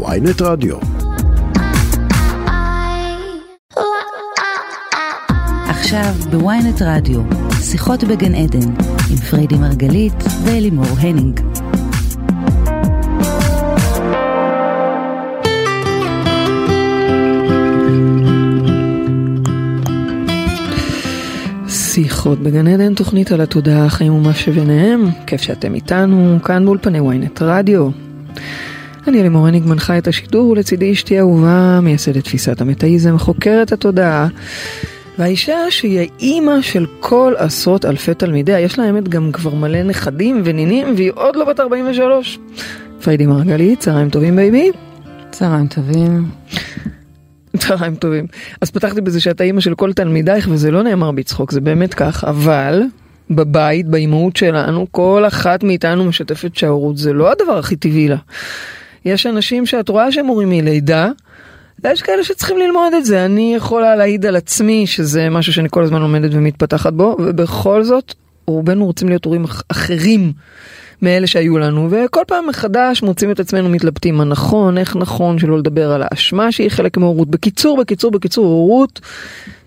ויינט רדיו. עכשיו בוויינט רדיו, שיחות בגן עדן, עם פריידי מרגלית ואלימור הניג. שיחות בגן עדן, תוכנית על התודעה, החיים ומה שביניהם. כיף שאתם איתנו, כאן באולפני ynet רדיו. אני אלימור הניג מנחה את השידור, ולצידי אשתי אהובה, מייסדת תפיסת המטאיזם, חוקרת התודעה. והאישה שהיא האימא של כל עשרות אלפי תלמידיה, יש לה האמת גם כבר מלא נכדים ונינים, והיא עוד לא בת 43. פריידי מרגלית, צהריים טובים baby. צהריים טובים. צהריים טובים. אז פתחתי בזה שאת האימא של כל תלמידייך, וזה לא נאמר בצחוק, זה באמת כך, אבל בבית, באימהות שלנו, כל אחת מאיתנו משתפת שההורות זה לא הדבר הכי טבעי לה. יש אנשים שאת רואה שהם הורים מלידה, ויש כאלה שצריכים ללמוד את זה. אני יכולה להעיד על עצמי שזה משהו שאני כל הזמן לומדת ומתפתחת בו, ובכל זאת, רובנו רוצים להיות הורים אחרים. מאלה שהיו לנו, וכל פעם מחדש מוצאים את עצמנו מתלבטים מה נכון, איך נכון, שלא לדבר על האשמה שהיא חלק מהורות. בקיצור, בקיצור, בקיצור, הורות,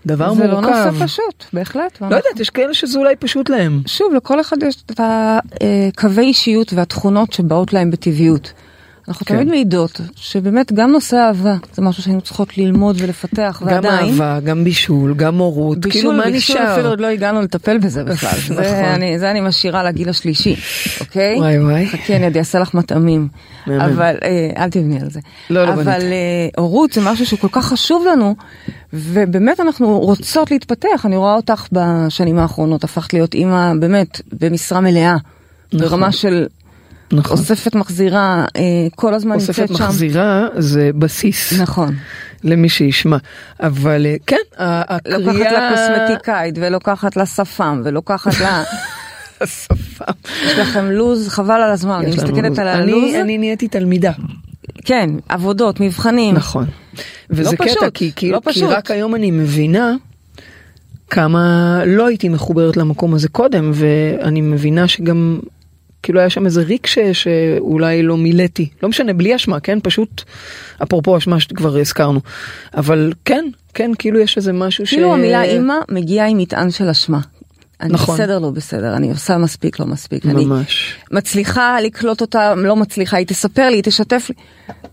דבר זה מורכב. זה לא נושא פשוט, בהחלט. לא יודעת, יש כאלה שזה אולי פשוט להם. שוב, לכל אחד יש את הקווי אישיות והתכונות שבאות להם בטבעיות. אנחנו כן. תמיד מעידות שבאמת גם נושא אהבה זה משהו שהיינו צריכות ללמוד ולפתח גם ועדיין. אהבה, גם בישול, גם הורות, כאילו בישול, מה בישול נשאר? אפילו עוד לא הגענו לטפל בזה בכלל. נכון. זה אני- זה אני משאירה לגיל השלישי, אוקיי? וואי וואי. חכי, אני עוד אעשה לך מטעמים. אבל אה, אל תבני על זה. לא, לא אבל בניתי. אה, הורות זה משהו שהוא כל כך חשוב לנו, ובאמת אנחנו רוצות להתפתח. אני רואה אותך בשנים האחרונות, הפכת להיות אימא באמת במשרה מלאה. ברמה של נכון. אוספת מחזירה, אה, כל הזמן אוספת נמצאת שם. מחזירה זה בסיס נכון. למי שישמע. אבל אה, כן, ה- לוקחת הקריאה... לה קוסמטיקאית, ולוקחת לה שפם, ולוקחת לה... השפה. יש לכם לוז, חבל על הזמן, אני מסתכלת לו"ז. על הלוז. אני נהייתי תלמידה. כן, עבודות, מבחנים. נכון. וזה פשוט, קטע, כי, כי, לא כי פשוט. רק היום אני מבינה כמה לא הייתי מחוברת למקום הזה קודם, ואני מבינה שגם, כאילו היה שם איזה ריק ש, שאולי לא מילאתי. לא משנה, בלי אשמה, כן? פשוט, אפרופו אשמה שכבר הזכרנו. אבל כן, כן, כאילו יש איזה משהו ש... כאילו המילה אימא מגיעה עם מטען של אשמה. אני נכון. בסדר, לא בסדר, אני עושה מספיק, לא מספיק. אני ממש. מצליחה לקלוט אותה, לא מצליחה, היא תספר לי, היא תשתף לי.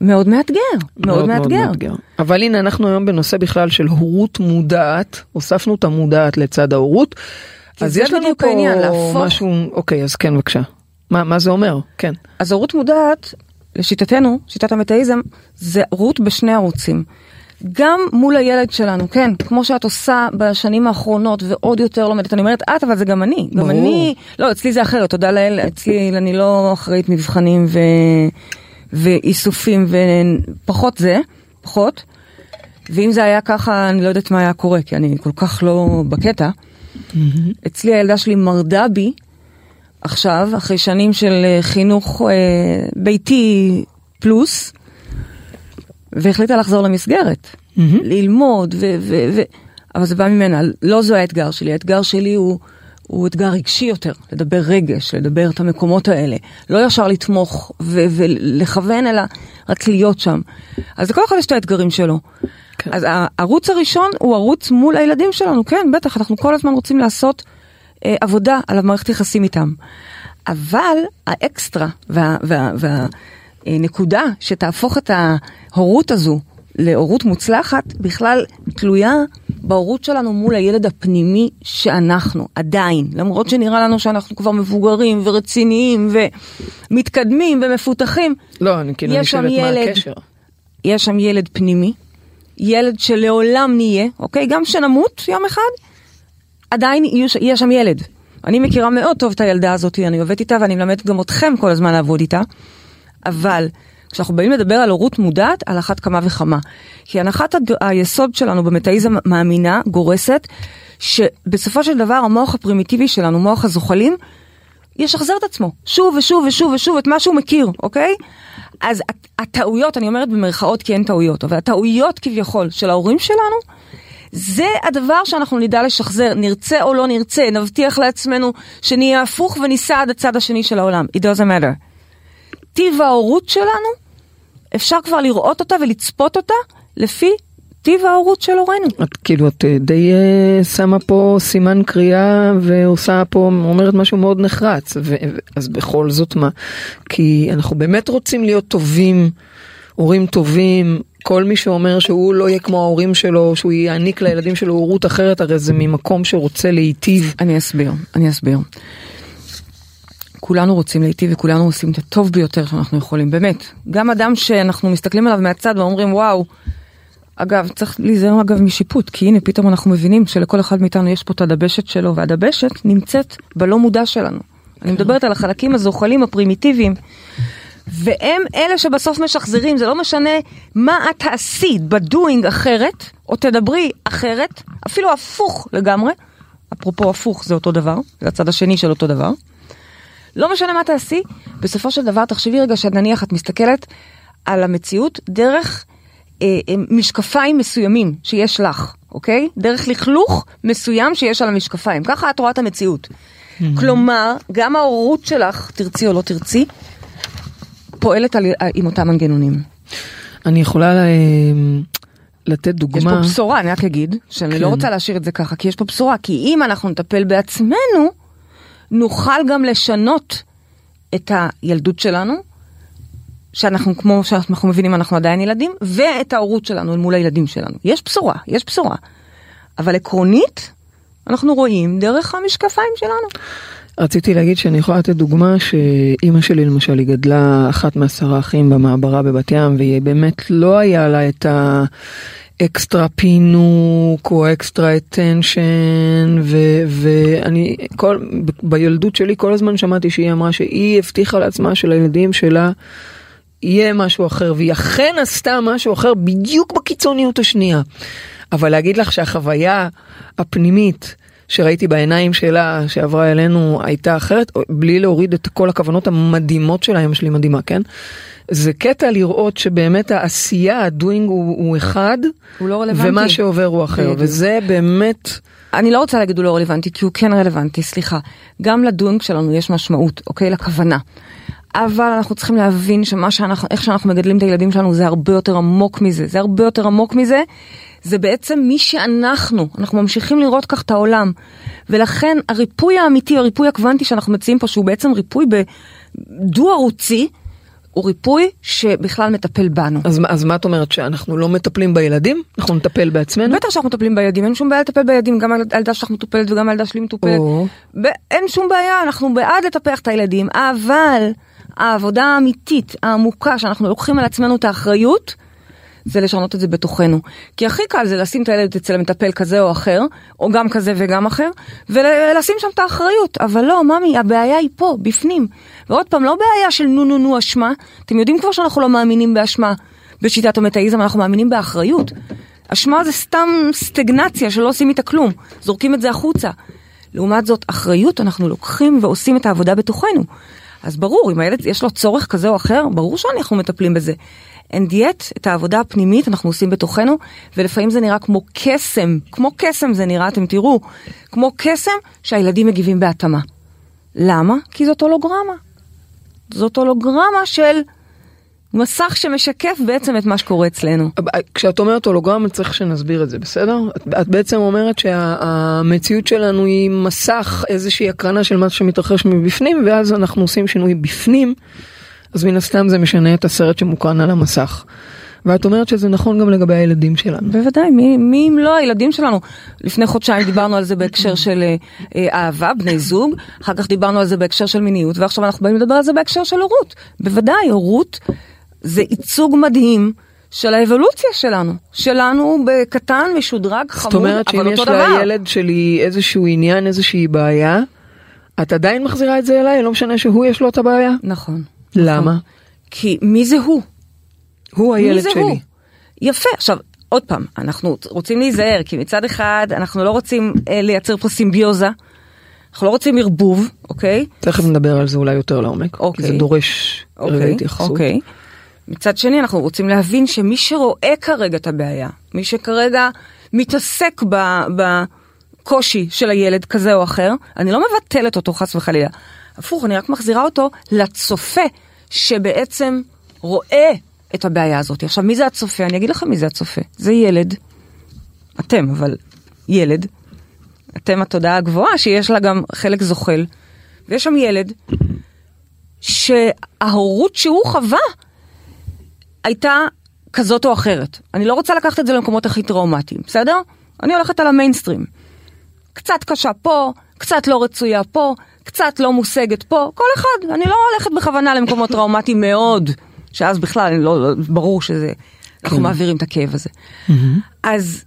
מאוד מאתגר, מאוד מאתגר. אבל הנה אנחנו היום בנושא בכלל של הורות מודעת, הוספנו את המודעת לצד ההורות. אז יש לנו פה העניין, משהו, אוקיי אז כן בבקשה. מה, מה זה אומר? כן. אז הורות מודעת, לשיטתנו, שיטת המטאיזם, זה הורות בשני ערוצים. גם מול הילד שלנו, כן, כמו שאת עושה בשנים האחרונות ועוד יותר לומדת, אני אומרת את, אבל זה גם אני. גם ברור. אני, לא, אצלי זה אחרת, תודה לאל, אצלי אני לא אחראית מבחנים ו... ואיסופים ופחות זה, פחות. ואם זה היה ככה, אני לא יודעת מה היה קורה, כי אני כל כך לא בקטע. אצלי הילדה שלי מרדה בי עכשיו, אחרי שנים של אה, חינוך אה, ביתי פלוס, והחליטה לחזור למסגרת, ללמוד, ו- ו- ו- אבל זה בא ממנה, לא זו האתגר שלי, האתגר שלי הוא, הוא אתגר רגשי יותר, לדבר רגש, לדבר את המקומות האלה, לא ישר לתמוך ו- ולכוון, אלא רק להיות שם. אז לכל אחד יש את האתגרים שלו. כן. אז הערוץ הראשון הוא ערוץ מול הילדים שלנו, כן, בטח, אנחנו כל הזמן רוצים לעשות אה, עבודה על המערכת יחסים איתם. אבל האקסטרה והנקודה וה, וה, נקודה שתהפוך את ההורות הזו להורות מוצלחת, בכלל תלויה בהורות שלנו מול הילד הפנימי שאנחנו, עדיין. למרות שנראה לנו שאנחנו כבר מבוגרים ורציניים ומתקדמים ומפותחים, לא, אני כאילו נשאלת מה ילד. הקשר. יש שם ילד פנימי, ילד שלעולם נהיה, אוקיי? גם שנמות יום אחד, עדיין יהיו ש- יהיה שם ילד. אני מכירה מאוד טוב את הילדה הזאת, אני עובדת איתה ואני מלמדת גם אתכם כל הזמן לעבוד איתה, אבל כשאנחנו באים לדבר על הורות מודעת, על אחת כמה וכמה. כי הנחת הד- היסוד שלנו במטאיזם מאמינה, גורסת, שבסופו של דבר המוח הפרימיטיבי שלנו, מוח הזוחלים, ישחזר את עצמו, שוב ושוב ושוב ושוב את מה שהוא מכיר, אוקיי? אז הט- הטעויות, אני אומרת במרכאות כי אין טעויות, אבל הטעויות כביכול של ההורים שלנו, זה הדבר שאנחנו נדע לשחזר, נרצה או לא נרצה, נבטיח לעצמנו שנהיה הפוך וניסע עד הצד השני של העולם. It doesn't matter. טיב ההורות שלנו אפשר כבר לראות אותה ולצפות אותה לפי טיב ההורות של הורינו. את כאילו, את אה, די אה, שמה פה סימן קריאה ועושה פה, אומרת משהו מאוד נחרץ. ו- אז בכל זאת מה? כי אנחנו באמת רוצים להיות טובים, הורים טובים. כל מי שאומר שהוא לא יהיה כמו ההורים שלו, שהוא יעניק לילדים שלו הורות אחרת, הרי זה ממקום שרוצה להיטיב. אני אסביר, אני אסביר. כולנו רוצים להיטיב וכולנו עושים את הטוב ביותר שאנחנו יכולים, באמת. גם אדם שאנחנו מסתכלים עליו מהצד ואומרים וואו, אגב, צריך להיזהר אגב משיפוט, כי הנה פתאום אנחנו מבינים שלכל אחד מאיתנו יש פה את הדבשת שלו, והדבשת נמצאת בלא מודע שלנו. אני מדברת על החלקים הזוחלים הפרימיטיביים, והם אלה שבסוף משחזרים, זה לא משנה מה את תעשי בדואינג אחרת, או תדברי אחרת, אפילו הפוך לגמרי, אפרופו הפוך זה אותו דבר, זה הצד השני של אותו דבר. לא משנה מה תעשי, בסופו של דבר תחשבי רגע שנניח את מסתכלת על המציאות דרך אה, אה, משקפיים מסוימים שיש לך, אוקיי? דרך לכלוך מסוים שיש על המשקפיים. ככה את רואה את המציאות. כלומר, גם ההורות שלך, תרצי או לא תרצי, פועלת על, עם אותם מנגנונים. אני יכולה ל- לתת דוגמה. יש פה בשורה, אני רק אגיד, שאני כן. לא רוצה להשאיר את זה ככה, כי יש פה בשורה, כי אם אנחנו נטפל בעצמנו, נוכל גם לשנות את הילדות שלנו, שאנחנו, כמו שאנחנו מבינים, אנחנו עדיין ילדים, ואת ההורות שלנו מול הילדים שלנו. יש בשורה, יש בשורה. אבל עקרונית, אנחנו רואים דרך המשקפיים שלנו. רציתי להגיד שאני יכולה לתת דוגמה שאימא שלי למשל היא גדלה אחת מעשרה אחים במעברה בבת ים והיא באמת לא היה לה את האקסטרה פינוק או extra attention ואני כל בילדות שלי כל הזמן שמעתי שהיא אמרה שהיא הבטיחה לעצמה שלילדים שלה יהיה משהו אחר והיא אכן עשתה משהו אחר בדיוק בקיצוניות השנייה. אבל להגיד לך שהחוויה הפנימית שראיתי בעיניים שלה שעברה אלינו הייתה אחרת, בלי להוריד את כל הכוונות המדהימות שלה, אמא שלי מדהימה, כן? זה קטע לראות שבאמת העשייה, הדוינג הוא, הוא אחד, הוא לא רלוונטי. ומה שעובר הוא אחר, בדיוק. וזה באמת... אני לא רוצה להגיד הוא לא רלוונטי, כי הוא כן רלוונטי, סליחה. גם לדוינג שלנו יש משמעות, אוקיי? לכוונה. אבל אנחנו צריכים להבין שמה שאנחנו, איך שאנחנו מגדלים את הילדים שלנו זה הרבה יותר עמוק מזה. זה הרבה יותר עמוק מזה. זה בעצם מי שאנחנו, אנחנו ממשיכים לראות כך את העולם. ולכן הריפוי האמיתי, הריפוי הקוונטי שאנחנו מציעים פה, שהוא בעצם ריפוי דו-ערוצי, הוא ריפוי שבכלל מטפל בנו. אז, אז מה את אומרת, שאנחנו לא מטפלים בילדים? אנחנו נטפל בעצמנו? בטח שאנחנו מטפלים בילדים, אין שום בעיה לטפל בילדים, גם הילדה שלך מטופלת וגם הילדה שלי מטופלת. או. ב- אין שום בעיה, אנחנו בעד לטפח את הילדים, אבל העבודה האמיתית, העמוקה, שאנחנו לוקחים על עצמנו את האחריות, זה לשנות את זה בתוכנו. כי הכי קל זה לשים את הילד אצל מטפל כזה או אחר, או גם כזה וגם אחר, ולשים שם את האחריות. אבל לא, ממי, הבעיה היא פה, בפנים. ועוד פעם, לא בעיה של נו נו נו אשמה, אתם יודעים כבר שאנחנו לא מאמינים באשמה בשיטת המטאיזם, אנחנו מאמינים באחריות. אשמה זה סתם סטגנציה שלא עושים איתה כלום, זורקים את זה החוצה. לעומת זאת, אחריות אנחנו לוקחים ועושים את העבודה בתוכנו. אז ברור, אם הילד יש לו צורך כזה או אחר, ברור שאנחנו מטפלים בזה. And yet, את העבודה הפנימית אנחנו עושים בתוכנו, ולפעמים זה נראה כמו קסם, כמו קסם זה נראה, אתם תראו, כמו קסם שהילדים מגיבים בהתאמה. למה? כי זאת הולוגרמה. זאת הולוגרמה של מסך שמשקף בעצם את מה שקורה אצלנו. כשאת אומרת הולוגרמה צריך שנסביר את זה, בסדר? את, את בעצם אומרת שהמציאות שלנו היא מסך, איזושהי הקרנה של מה שמתרחש מבפנים, ואז אנחנו עושים שינוי בפנים, אז מן הסתם זה משנה את הסרט שמוקרן על המסך. ואת אומרת שזה נכון גם לגבי הילדים שלנו. בוודאי, מי, מי אם לא הילדים שלנו? לפני חודשיים דיברנו על זה בהקשר של אה, אה, אהבה, בני זוג, אחר כך דיברנו על זה בהקשר של מיניות, ועכשיו אנחנו באים לדבר על זה בהקשר של הורות. בוודאי, הורות זה ייצוג מדהים של האבולוציה שלנו. שלנו בקטן, משודרג, חמוד, זאת אומרת שאם אבל יש אותו דבר. לילד שלי איזשהו עניין, איזושהי בעיה, את עדיין מחזירה את זה אליי, לא משנה שהוא יש לו את הבעיה? נכון. למה? נכון. כי מי זה הוא? הוא מי הילד זה שלי. הוא? יפה, עכשיו, עוד פעם, אנחנו רוצים להיזהר, כי מצד אחד אנחנו לא רוצים אה, לייצר פה סימביוזה, אנחנו לא רוצים ערבוב, אוקיי? תכף נדבר על זה אולי יותר לעומק, כי אוקיי. זה דורש רגע אוקיי, התייחסות. אוקיי. מצד שני, אנחנו רוצים להבין שמי שרואה כרגע את הבעיה, מי שכרגע מתעסק בקושי של הילד כזה או אחר, אני לא מבטלת אותו חס וחלילה. הפוך, אני רק מחזירה אותו לצופה שבעצם רואה את הבעיה הזאת. עכשיו, מי זה הצופה? אני אגיד לך מי זה הצופה. זה ילד, אתם, אבל ילד, אתם התודעה הגבוהה שיש לה גם חלק זוחל, ויש שם ילד שההורות שהוא חווה הייתה כזאת או אחרת. אני לא רוצה לקחת את זה למקומות הכי טראומטיים, בסדר? אני הולכת על המיינסטרים. קצת קשה פה, קצת לא רצויה פה, קצת לא מושגת פה, כל אחד. אני לא הולכת בכוונה למקומות טראומטיים מאוד, שאז בכלל לא, לא, ברור שזה, אנחנו כן. מעבירים את הכאב הזה. אז...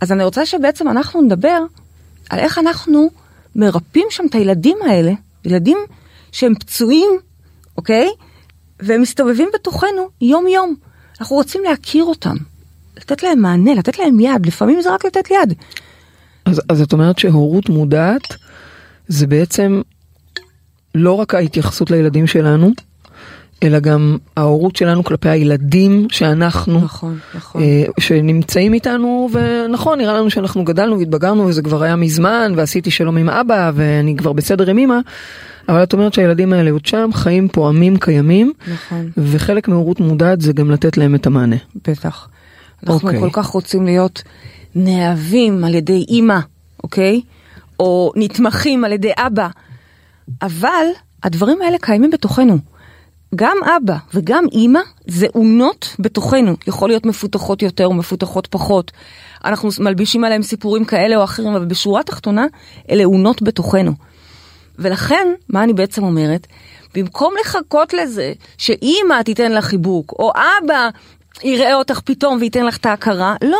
אז אני רוצה שבעצם אנחנו נדבר על איך אנחנו מרפאים שם את הילדים האלה, ילדים שהם פצועים, אוקיי? והם מסתובבים בתוכנו יום-יום. אנחנו רוצים להכיר אותם, לתת להם מענה, לתת להם יד, לפעמים זה רק לתת יד. אז, אז את אומרת שהורות מודעת זה בעצם לא רק ההתייחסות לילדים שלנו, אלא גם ההורות שלנו כלפי הילדים שאנחנו, נכון, נכון. אה, שנמצאים איתנו, ונכון, נראה לנו שאנחנו גדלנו והתבגרנו וזה כבר היה מזמן, ועשיתי שלום עם אבא, ואני כבר בסדר עם אמא, אבל את אומרת שהילדים האלה עוד שם, חיים פועמים קיימים, נכון. וחלק מהורות מודעת זה גם לתת להם את המענה. בטח. אנחנו אוקיי. כל כך רוצים להיות נאהבים על ידי אימא, אוקיי? או נתמכים על ידי אבא. אבל הדברים האלה קיימים בתוכנו. גם אבא וגם אימא זה אונות בתוכנו, יכול להיות מפותחות יותר או מפותחות פחות. אנחנו מלבישים עליהם סיפורים כאלה או אחרים, אבל בשורה התחתונה אלה אונות בתוכנו. ולכן, מה אני בעצם אומרת? במקום לחכות לזה שאימא תיתן לך חיבוק, או אבא יראה אותך פתאום וייתן לך את ההכרה, לא.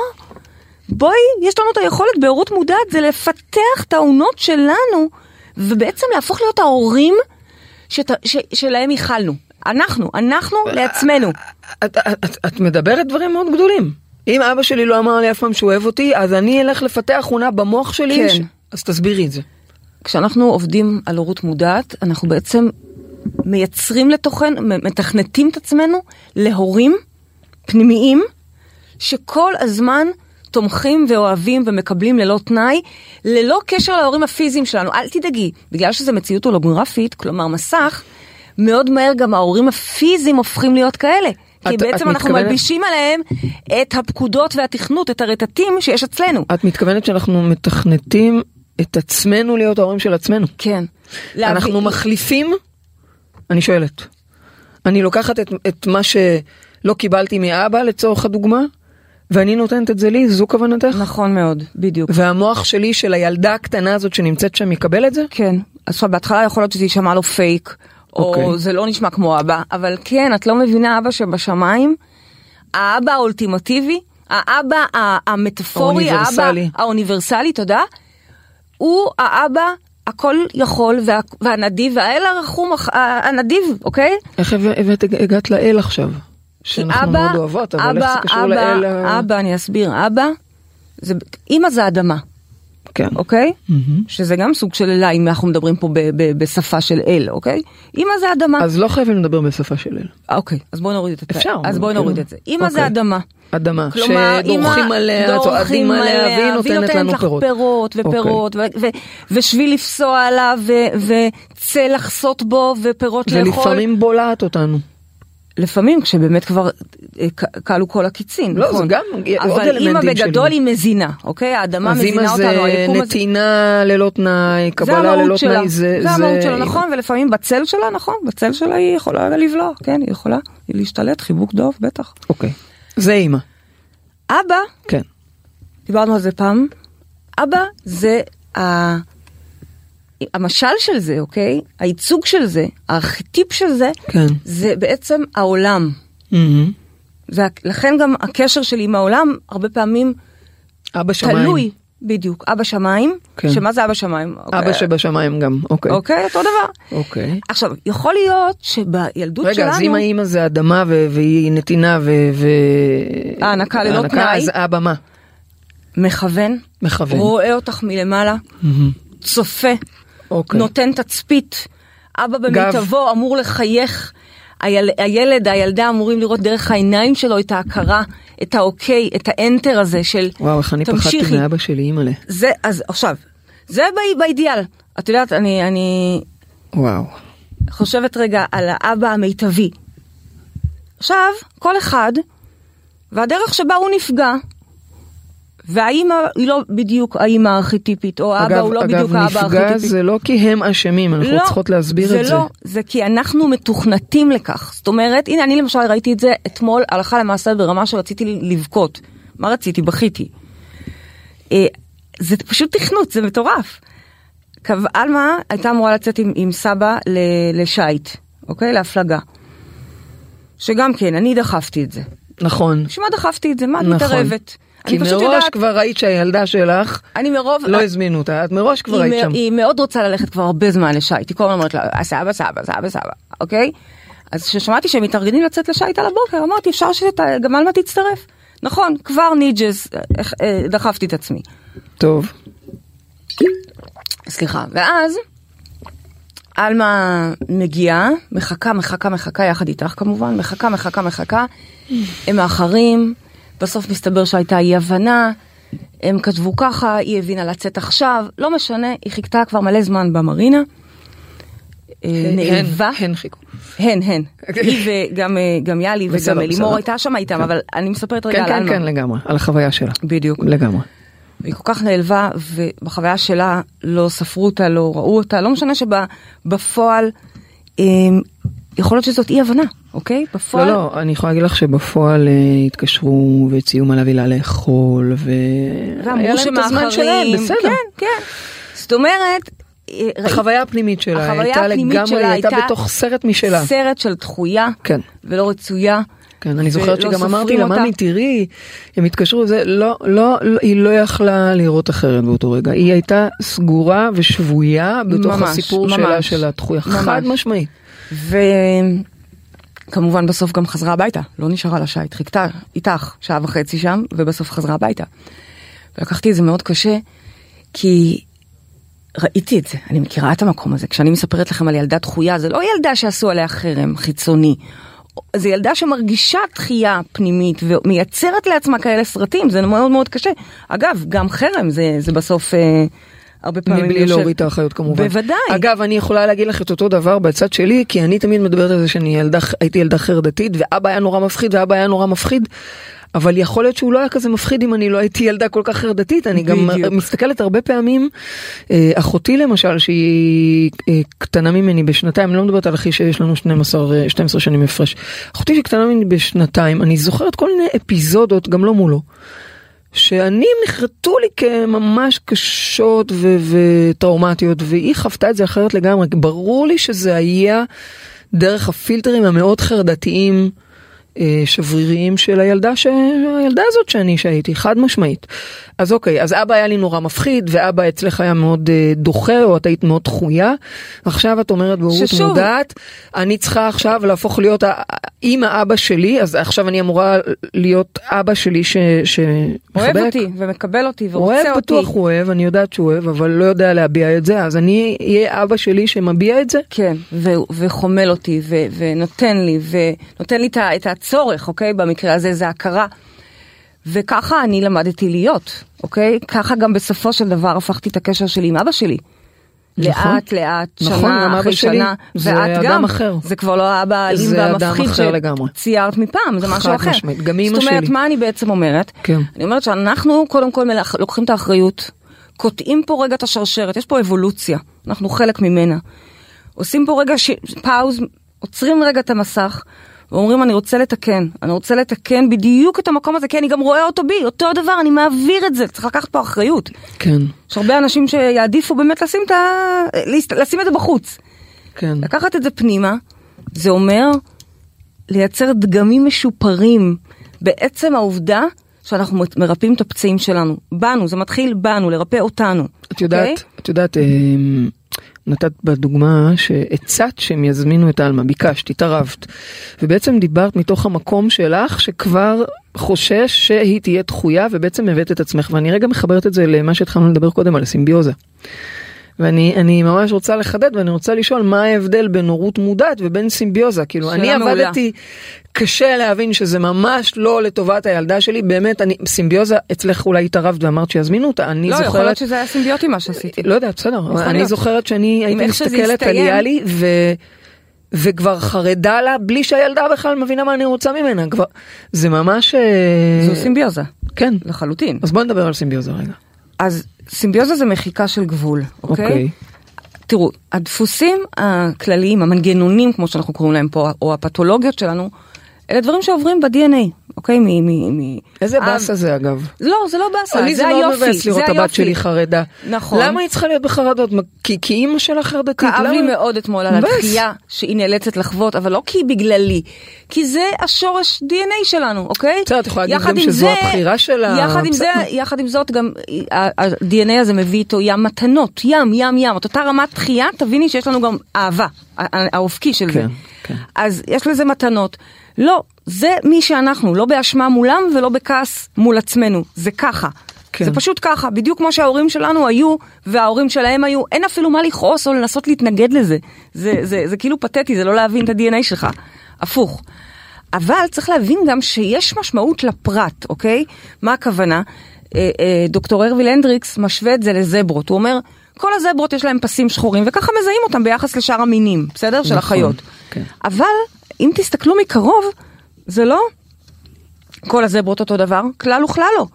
בואי, יש לנו את היכולת בהורות מודעת, זה לפתח את האונות שלנו, ובעצם להפוך להיות ההורים שת, ש, שלהם ייחלנו. אנחנו, אנחנו לעצמנו. את, את, את, את מדברת דברים מאוד גדולים. אם אבא שלי לא אמר לי אף פעם שהוא אוהב אותי, אז אני אלך לפתח אונה במוח שלי. כן. ש... אז תסבירי את זה. כשאנחנו עובדים על הורות מודעת, אנחנו בעצם מייצרים לתוכן, מתכנתים את עצמנו להורים פנימיים, שכל הזמן תומכים ואוהבים ומקבלים ללא תנאי, ללא קשר להורים הפיזיים שלנו. אל תדאגי, בגלל שזו מציאות הולוגרפית, כלומר מסך, מאוד מהר גם ההורים הפיזיים הופכים להיות כאלה. כי את- בעצם את אנחנו מתכוונת- מלבישים עליהם את הפקודות והתכנות, את הרטטים שיש אצלנו. את מתכוונת שאנחנו מתכנתים את עצמנו להיות ההורים של עצמנו. כן. אנחנו להביא- מחליפים? אני שואלת. אני לוקחת את, את מה שלא קיבלתי מאבא לצורך הדוגמה, ואני נותנת את זה לי, זו כוונתך? נכון מאוד, בדיוק. והמוח שלי של הילדה הקטנה הזאת שנמצאת שם יקבל את זה? כן. אז עכשיו בהתחלה יכול להיות שזה יישמע לו פייק, או אוקיי. זה לא נשמע כמו אבא, אבל כן, את לא מבינה אבא שבשמיים, האבא האולטימטיבי, האבא המטאפורי, האבא האוניברסלי. תודה, הוא האבא הכל יכול וה- והנדיב, והאל הרחום הנדיב, אוקיי? איך הבא- הבאת, הגעת לאל עכשיו? שאנחנו אבא, מאוד אוהבות, אבל איך אבא, זה קשור אבא, לאל? ה- אבא, אני אסביר, אבא, זה, אימא זה אדמה, כן. אוקיי? מהמם. שזה גם סוג של אלה, אם אנחנו מדברים פה ב- ב- בשפה של אל, אוקיי? אימא זה אדמה. אז לא חייבים לדבר בשפה של אל. אוקיי, אז בואי נוריד את זה. אפשר, אז כאילו. נוריד את זה. אימא זה אוקיי. אדמה. אדמה, כלומר, שדורכים עליה, צועדים עליה, והיא נותנת לנו לך פירות. פירות ופירות, ו- ו- ושביל לפסוע עליו, ו- וצל לחסות בו, ופירות לאכול. ולפעמים בולעת אותנו. לפעמים כשבאמת כבר אה, כלו כל הקיצין, לא, נכון? זה גם עוד אבל אימא אלמנטים של בגדול אימא. היא מזינה, אוקיי? האדמה אז מזינה אימא אותנו, זה היקום הזה- נתינה ללא תנאי, זה קבלה ללא שלה, תנאי, זה... זה המהות שלה, נכון, ולפעמים בצל שלה, נכון, בצל שלה היא יכולה לבלוע, כן, היא יכולה להשתלט, חיבוק דוב, בטח. אוקיי. זה אימא, אבא, כן. דיברנו על זה פעם, אבא זה ה... המשל של זה, אוקיי? הייצוג של זה, הארכיטיפ של זה, כן. זה בעצם העולם. מהמם. זה, לכן גם הקשר שלי עם העולם הרבה פעמים אבא שמיים. תלוי, בדיוק, אבא שמיים, כן. שמה זה אבא שמיים? אבא אוקיי. שבשמיים גם, אוקיי. אוקיי, אותו דבר. אוקיי. עכשיו, יכול להיות שבילדות רגע, שלנו... אז אם האימא זה אדמה ו- והיא נתינה ו... ו- הענקה ללא תנאי. אז אבא מה? מכוון, מכוון. רואה אותך מלמעלה, מהמם. צופה, אוקיי. נותן תצפית, אבא במיטבו אמור לחייך, היל, הילד, הילדה אמורים לראות דרך העיניים שלו את ההכרה, את האוקיי, את האנטר הזה של וואו, איך אני פחדתי תמשיכי. מאבא שלי, אימא'לה. זה, אז עכשיו, זה באי- באידיאל. את יודעת, אני, אני, וואו. חושבת רגע על האבא המיטבי. עכשיו, כל אחד והדרך שבה הוא נפגע. והאימא היא לא בדיוק האימא הארכיטיפית, או האבא הוא לא בדיוק האבא הארכיטיפית. אגב, נפגע זה לא כי הם אשמים, אנחנו לא, צריכות להסביר זה את זה. לא, זה כי אנחנו מתוכנתים לכך. זאת אומרת, הנה, אני למשל ראיתי את זה אתמול הלכה למעשה ברמה שרציתי לבכות. מה רציתי? בכיתי. אה, זה פשוט תכנות, זה מטורף. עלמה הייתה אמורה לצאת עם, עם סבא לשייט, אוקיי? להפלגה. שגם כן, אני דחפתי את זה. נכון. בשביל מה דחפתי את זה? מה, אני נכון. מתערבת. כי מראש יודעת, כבר ראית שהילדה שלך אני מרוב... לא הזמינו אותה, את מראש כבר היית שם. היא מאוד רוצה ללכת כבר הרבה זמן לשייט, היא כל הזמן אומרת לה, "אה, סבא, סבא, סבא, סבא, אוקיי? אז כששמעתי שהם מתארגנים לצאת לשייט על הבוקר, אמרתי, אפשר שגם עלמה תצטרף. נכון, כבר ניג'ס, אה, אה, דחפתי את עצמי. טוב. סליחה, ואז עלמה מגיעה, מחכה, מחכה, מחכה, יחד איתך כמובן, מחכה, מחכה, מחכה, הם מאחרים, בסוף מסתבר שהייתה אי הבנה, הם כתבו ככה, היא הבינה לצאת עכשיו, לא משנה, היא חיכתה כבר מלא זמן במרינה. אה, נעלבה, הן, חיכו. הן, הן, היא וגם אה, יאלי וגם בסדר. לימור הייתה שם איתם, אבל אני מספרת רגע כן, על כן, עלמה. כן, לגמרי. על החוויה שלה. בדיוק. לגמרי. היא כל כך נעלבה, ובחוויה שלה לא ספרו אותה, לא ראו אותה, לא משנה שבפועל, אמ, יכול להיות שזאת אי הבנה, אוקיי? בפועל, לא, לא, אני יכולה להגיד לך שבפועל אה, התקשרו והציעו מה להביא לה לאכול, והיה ואמרו להם את הזמן שלהם, בסדר. כן, כן. זאת אומרת, אה, החוויה הפנימית שלה החוויה הייתה הפנימית לגמרי, שלה היא הייתה בתוך סרט משלה. סרט של דחויה כן. ולא רצויה. כן, אני זוכרת שגם אמרתי לה. ממי תראי, הם התקשרו, זה לא, לא, לא, היא לא יכלה לראות אחרת באותו רגע, היא הייתה סגורה ושבויה בתוך ממש, הסיפור ממש. שלה, של הדחויה. חד משמעית. וכמובן בסוף גם חזרה הביתה, לא נשארה לשייט, חיכתה איתך שעה וחצי שם, ובסוף חזרה הביתה. ולקחתי את זה מאוד קשה, כי ראיתי את זה, אני מכירה את המקום הזה. כשאני מספרת לכם על ילדה דחויה, זה לא ילדה שעשו עליה חרם חיצוני. זה ילדה שמרגישה דחייה פנימית ומייצרת לעצמה כאלה סרטים, זה מאוד מאוד קשה. אגב, גם חרם זה, זה בסוף אה, הרבה פעמים מבלי יושב- להוריד את האחריות כמובן. בוודאי. אגב, אני יכולה להגיד לך את אותו דבר בצד שלי, כי אני תמיד מדברת על זה שאני ילדה, הייתי ילדה חרדתית, ואבא היה נורא מפחיד, ואבא היה נורא מפחיד. אבל יכול להיות שהוא לא היה כזה מפחיד אם אני לא הייתי ילדה כל כך חרדתית, אני גם בדיוק. מסתכלת הרבה פעמים, אה, אחותי למשל, שהיא אה, קטנה ממני בשנתיים, אני לא מדברת על אחי שיש לנו 12, אה, 12 שנים הפרש, אחותי שקטנה ממני בשנתיים, אני זוכרת כל מיני אפיזודות, גם לא מולו. שאני נחרטו לי כממש קשות ו- וטראומטיות והיא חוותה את זה אחרת לגמרי ברור לי שזה היה דרך הפילטרים המאוד חרדתיים אה, שבריריים של הילדה, ש... הילדה הזאת שאני שהייתי חד משמעית. אז אוקיי אז אבא היה לי נורא מפחיד ואבא אצלך היה מאוד אה, דוחה או את היית מאוד דחויה. עכשיו את אומרת בהורות ששוב- מודעת אני צריכה עכשיו להפוך להיות אימא אבא שלי אז עכשיו אני אמורה להיות אבא שלי ש... אוהב שמחבק. אותי ומקבל אותי ורוצה אוהב, אותי. בטוח הוא אוהב, אני יודעת שהוא אוהב, אבל לא יודע להביע את זה, אז אני אהיה אבא שלי שמביע את זה? כן, ו- וחומל אותי, ו- ונותן לי, ונותן לי את ה- את הצורך, אוקיי? במקרה הזה זה הכרה. וככה אני למדתי להיות, אוקיי? ככה גם בסופו של דבר הפכתי את הקשר שלי עם אבא שלי. נכון. לאט לאט, נכון, שנה אחרי שלי שנה, זה ואת אדם גם, אחר. זה כבר לא האבא האלים והמפחיד. שציירת מפעם, זה משהו אחר. משמעית, גם אמא זאת אומרת, שלי. מה אני בעצם אומרת? כן. אני אומרת שאנחנו קודם כל מלאכ- לוקחים את האחריות, קוטעים פה רגע את השרשרת, יש פה אבולוציה, אנחנו חלק ממנה. עושים פה רגע ש... פאוז, עוצרים רגע את המסך, ואומרים אני רוצה לתקן, אני רוצה לתקן בדיוק את המקום הזה, כי אני גם רואה אותו בי, אותו דבר, אני מעביר את זה, צריך לקחת פה אחריות. כן, יש הרבה אנשים שיעדיפו באמת לשים את ה... לשים את זה בחוץ. כן. לקחת את זה פנימה, זה אומר לייצר דגמים משופרים בעצם העובדה שאנחנו מרפאים את הפצעים שלנו. בנו, זה מתחיל בנו, לרפא אותנו. את יודעת, אוקיי? את יודעת, נתת בדוגמה שהצעת שהם יזמינו את עלמה, ביקשת, התערבת, ובעצם דיברת מתוך המקום שלך שכבר חושש שהיא תהיה דחויה ובעצם הבאת את עצמך, ואני רגע מחברת את זה למה שהתחלנו לדבר קודם על הסימביוזה. ואני אני ממש רוצה לחדד ואני רוצה לשאול מה ההבדל בין הורות מודעת ובין סימביוזה כאילו אני מעולה. עבדתי קשה להבין שזה ממש לא לטובת הילדה שלי באמת אני סימביוזה אצלך אולי התערבת ואמרת שיזמינו אותה אני לא, זוכרת יכול להיות שזה היה סימביוטי מה שעשיתי. לא יודע, בסדר, אני להיות. זוכרת שאני הייתי מסתכלת על. יאלי ו... וכבר חרדה לה בלי שהילדה בכלל מבינה מה אני רוצה ממנה. כבר, זה ממש... אה, זו סימביוזה, כן. לחלוטין. אז בוא נדבר על סימביוזה רגע. אז סימביוזה זה מחיקה של גבול, אוקיי? אוקיי. תראו, הדפוסים הכלליים, המנגנונים, כמו שאנחנו קוראים להם פה, או הפתולוגיות שלנו, אלה דברים שעוברים ב-DNA, אוקיי? מ... מ, מ איזה אה, באסה זה אגב. לא, זה לא באסה, לי זה זה היופי, מבאס לראות זה את הבת היופי. שלי חרדה. נכון. למה היא צריכה להיות בחרדות? כי כי אימא שלה חרדתית? כאב לי למה? מאוד אתמול על מבאס. הדחייה שהיא נאלצת לחוות, אבל לא כי היא בגללי, כי זה השורש DNA שלנו, אוקיי? בסדר, את יכולה להגיד גם שזו זה- הבחירה שלה, יחד עם זה. יחד עם זאת, גם ה- ה-DNA הזה מביא איתו ים מתנות, ים, ים, ים. את אותה רמת דחייה, תביני שיש לנו גם אהבה, ה- ה- האופקי של זה. כן, כן. אז יש לזה מתנות. לא, זה מי שאנחנו, לא באשמה מולם ולא בכעס מול עצמנו, זה ככה. כן. זה פשוט ככה, בדיוק כמו שההורים שלנו היו וההורים שלהם היו, אין אפילו מה לכעוס או לנסות להתנגד לזה. זה, זה, זה כאילו פתטי, זה לא להבין את ה-DNA שלך. הפוך. אבל צריך להבין גם שיש משמעות לפרט, אוקיי? מה הכוונה? אה, אה, דוקטור הרוויל הנדריקס משווה את זה לזברות. הוא אומר, כל הזברות יש להם פסים שחורים, וככה מזהים אותם ביחס לשאר המינים, בסדר? של נכון, החיות. כן. אבל אם תסתכלו מקרוב, זה לא כל הזברות אותו דבר, כלל וכלל לא.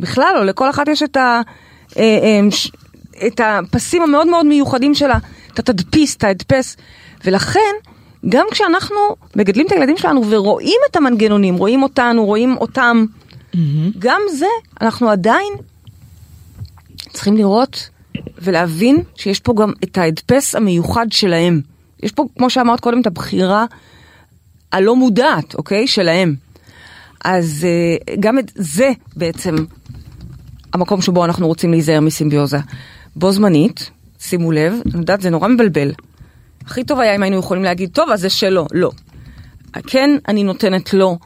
בכלל לא, לכל אחת יש את, ה, אה, אה, את הפסים המאוד מאוד מיוחדים שלה, את התדפיס, את ההדפס, ולכן גם כשאנחנו מגדלים את הילדים שלנו ורואים את המנגנונים, רואים אותנו, רואים אותם, גם זה, אנחנו עדיין צריכים לראות ולהבין שיש פה גם את ההדפס המיוחד שלהם. יש פה, כמו שאמרת קודם, את הבחירה הלא מודעת, אוקיי? שלהם. אז אה, גם את זה בעצם המקום שבו אנחנו רוצים להיזהר מסימביוזה. בו זמנית, שימו לב, את יודעת, זה נורא מבלבל. הכי טוב היה אם היינו יכולים להגיד, טוב, אז זה שלו. לא. כן, אני נותנת לו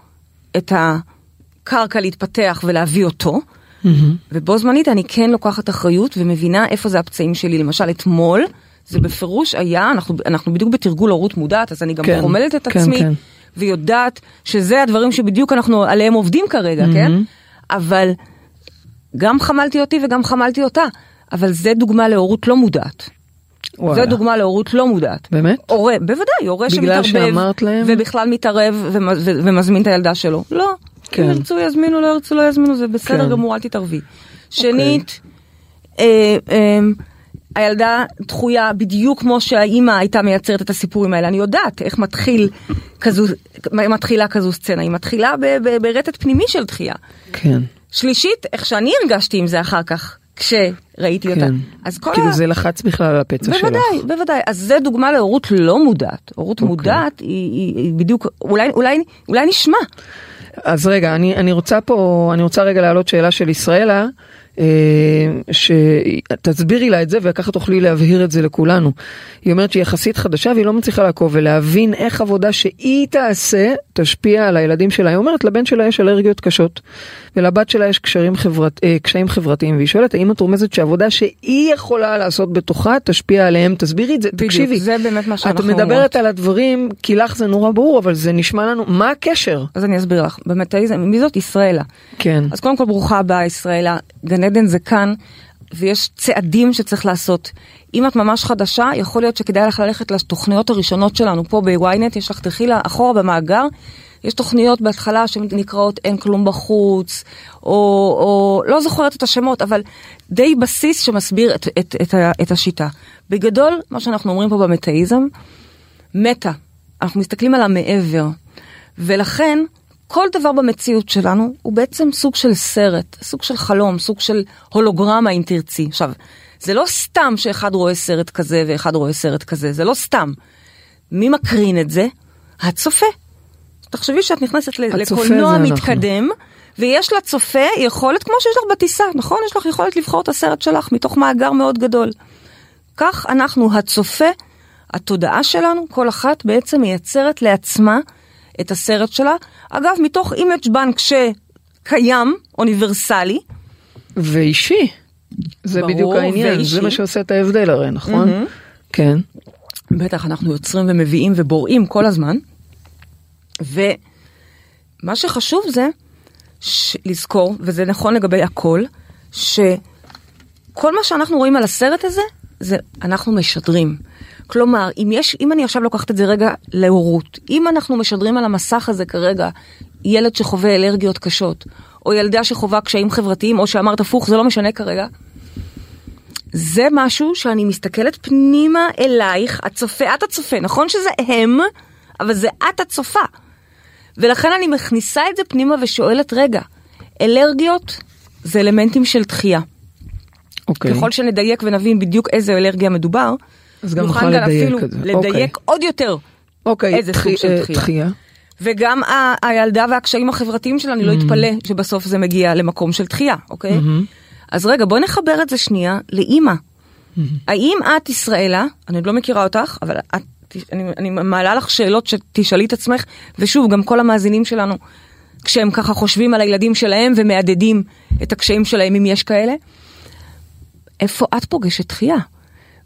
את הקרקע להתפתח ולהביא אותו, ובו זמנית אני כן לוקחת אחריות ומבינה איפה זה הפצעים שלי. למשל, אתמול, זה בפירוש היה, אנחנו, אנחנו בדיוק בתרגול הורות מודעת, אז אני גם כן, חומלת את כן, עצמי, כן. ויודעת שזה הדברים שבדיוק אנחנו עליהם עובדים כרגע, כן? אבל גם חמלתי אותי וגם חמלתי אותה, אבל זה דוגמה להורות לא מודעת. וואלה. זה דוגמה להורות לא מודעת. באמת? הורה, בוודאי, הורה בגלל שמתערבב, שאמרת להם? ובכלל מתערב ומ- ו- ומזמין את הילדה שלו. לא, כן. אם ירצו יזמינו, לא ירצו לא יזמינו, זה בסדר כן. גמור, אל תתערבי. שנית, אה, אה, הילדה דחויה בדיוק כמו שהאימא הייתה מייצרת את הסיפורים האלה. אני יודעת איך מתחיל כזו, מתחילה כזו סצנה, היא מתחילה ברטט פנימי של דחייה. כן. שלישית, איך שאני הרגשתי עם זה אחר כך, כשראיתי אותה. כן. אז כל כאילו ה... זה לחץ בכלל על הפצע שלך. בוודאי, בוודאי. אז זה דוגמה להורות לא מודעת. הורות אוקיי. מודעת היא, היא, היא בדיוק, אולי, אולי, אולי נשמע. אז רגע, אני, אני רוצה פה, אני רוצה רגע להעלות שאלה של ישראלה, אה, שתסבירי לה את זה וככה תוכלי להבהיר את זה לכולנו. היא אומרת שהיא יחסית חדשה והיא לא מצליחה לעקוב ולהבין איך עבודה שהיא תעשה תשפיע על הילדים שלה. היא אומרת לבן שלה יש אלרגיות קשות ולבת שלה יש חברת, אה, קשיים חברתיים והיא שואלת האם את רומזת שעבודה שהיא יכולה לעשות בתוכה תשפיע עליהם. תסבירי את זה, בדיוק, תקשיבי. זה באמת מה שאנחנו את מדברת אומרות. על הדברים כי לך זה נורא ברור אבל זה נשמע לנו מה הקשר. אז אני אסביר לך. במטאיזם, מי זאת ישראלה? כן. אז קודם כל ברוכה הבאה ישראלה. גן עדן זה כאן, ויש צעדים שצריך לעשות. אם את ממש חדשה, יכול להיות שכדאי לך ללכת לתוכניות הראשונות שלנו פה בוויינט, יש לך תלכי אחורה במאגר. יש תוכניות בהתחלה שנקראות אין כלום בחוץ, או, או לא זוכרת את השמות, אבל די בסיס שמסביר את, את, את, את השיטה. בגדול, מה שאנחנו אומרים פה במטאיזם, מטה. אנחנו מסתכלים על המעבר. ולכן, כל דבר במציאות שלנו הוא בעצם סוג של סרט, סוג של חלום, סוג של הולוגרמה אם תרצי. עכשיו, זה לא סתם שאחד רואה סרט כזה ואחד רואה סרט כזה, זה לא סתם. מי מקרין את זה? הצופה. תחשבי שאת נכנסת לקולנוע זה אנחנו. מתקדם, ויש לצופה יכולת, כמו שיש לך בטיסה, נכון? יש לך יכולת לבחור את הסרט שלך מתוך מאגר מאוד גדול. כך אנחנו, הצופה, התודעה שלנו, כל אחת בעצם מייצרת לעצמה את הסרט שלה. אגב, מתוך image bank שקיים, אוניברסלי, ואישי. זה ברור, בדיוק העניין, ואישי. זה מה שעושה את ההבדל הרי, נכון? כן. בטח אנחנו יוצרים ומביאים ובוראים כל הזמן. ומה שחשוב זה ש- לזכור, וזה נכון לגבי הכל, שכל מה שאנחנו רואים על הסרט הזה, זה אנחנו משדרים. כלומר, אם, יש, אם אני עכשיו לוקחת את זה רגע להורות, אם אנחנו משדרים על המסך הזה כרגע ילד שחווה אלרגיות קשות, או ילדה שחווה קשיים חברתיים, או שאמרת הפוך, זה לא משנה כרגע, זה משהו שאני מסתכלת פנימה אלייך, הצופה, את הצופה, נכון שזה הם, אבל זה את הצופה. ולכן אני מכניסה את זה פנימה ושואלת, רגע, אלרגיות זה אלמנטים של דחייה. אוקיי. ככל שנדייק ונבין בדיוק איזה אלרגיה מדובר, אז גם נוכל לדייק אפילו את זה. לדייק עוד יותר. אוקיי, איזה סוג דחי- של אה, דחייה. וגם ה- הילדה והקשיים החברתיים שלה, אני לא אתפלא שבסוף זה מגיע למקום של דחייה, אוקיי? אז רגע, בואי נחבר את זה שנייה לאימא. האם את ישראלה, אני עוד לא מכירה אותך, אבל את, אני, אני מעלה לך שאלות שתשאלי את עצמך, ושוב, גם כל המאזינים שלנו, כשהם ככה חושבים על הילדים שלהם ומהדהדים את הקשיים שלהם, אם יש כאלה, איפה את פוגשת דחייה?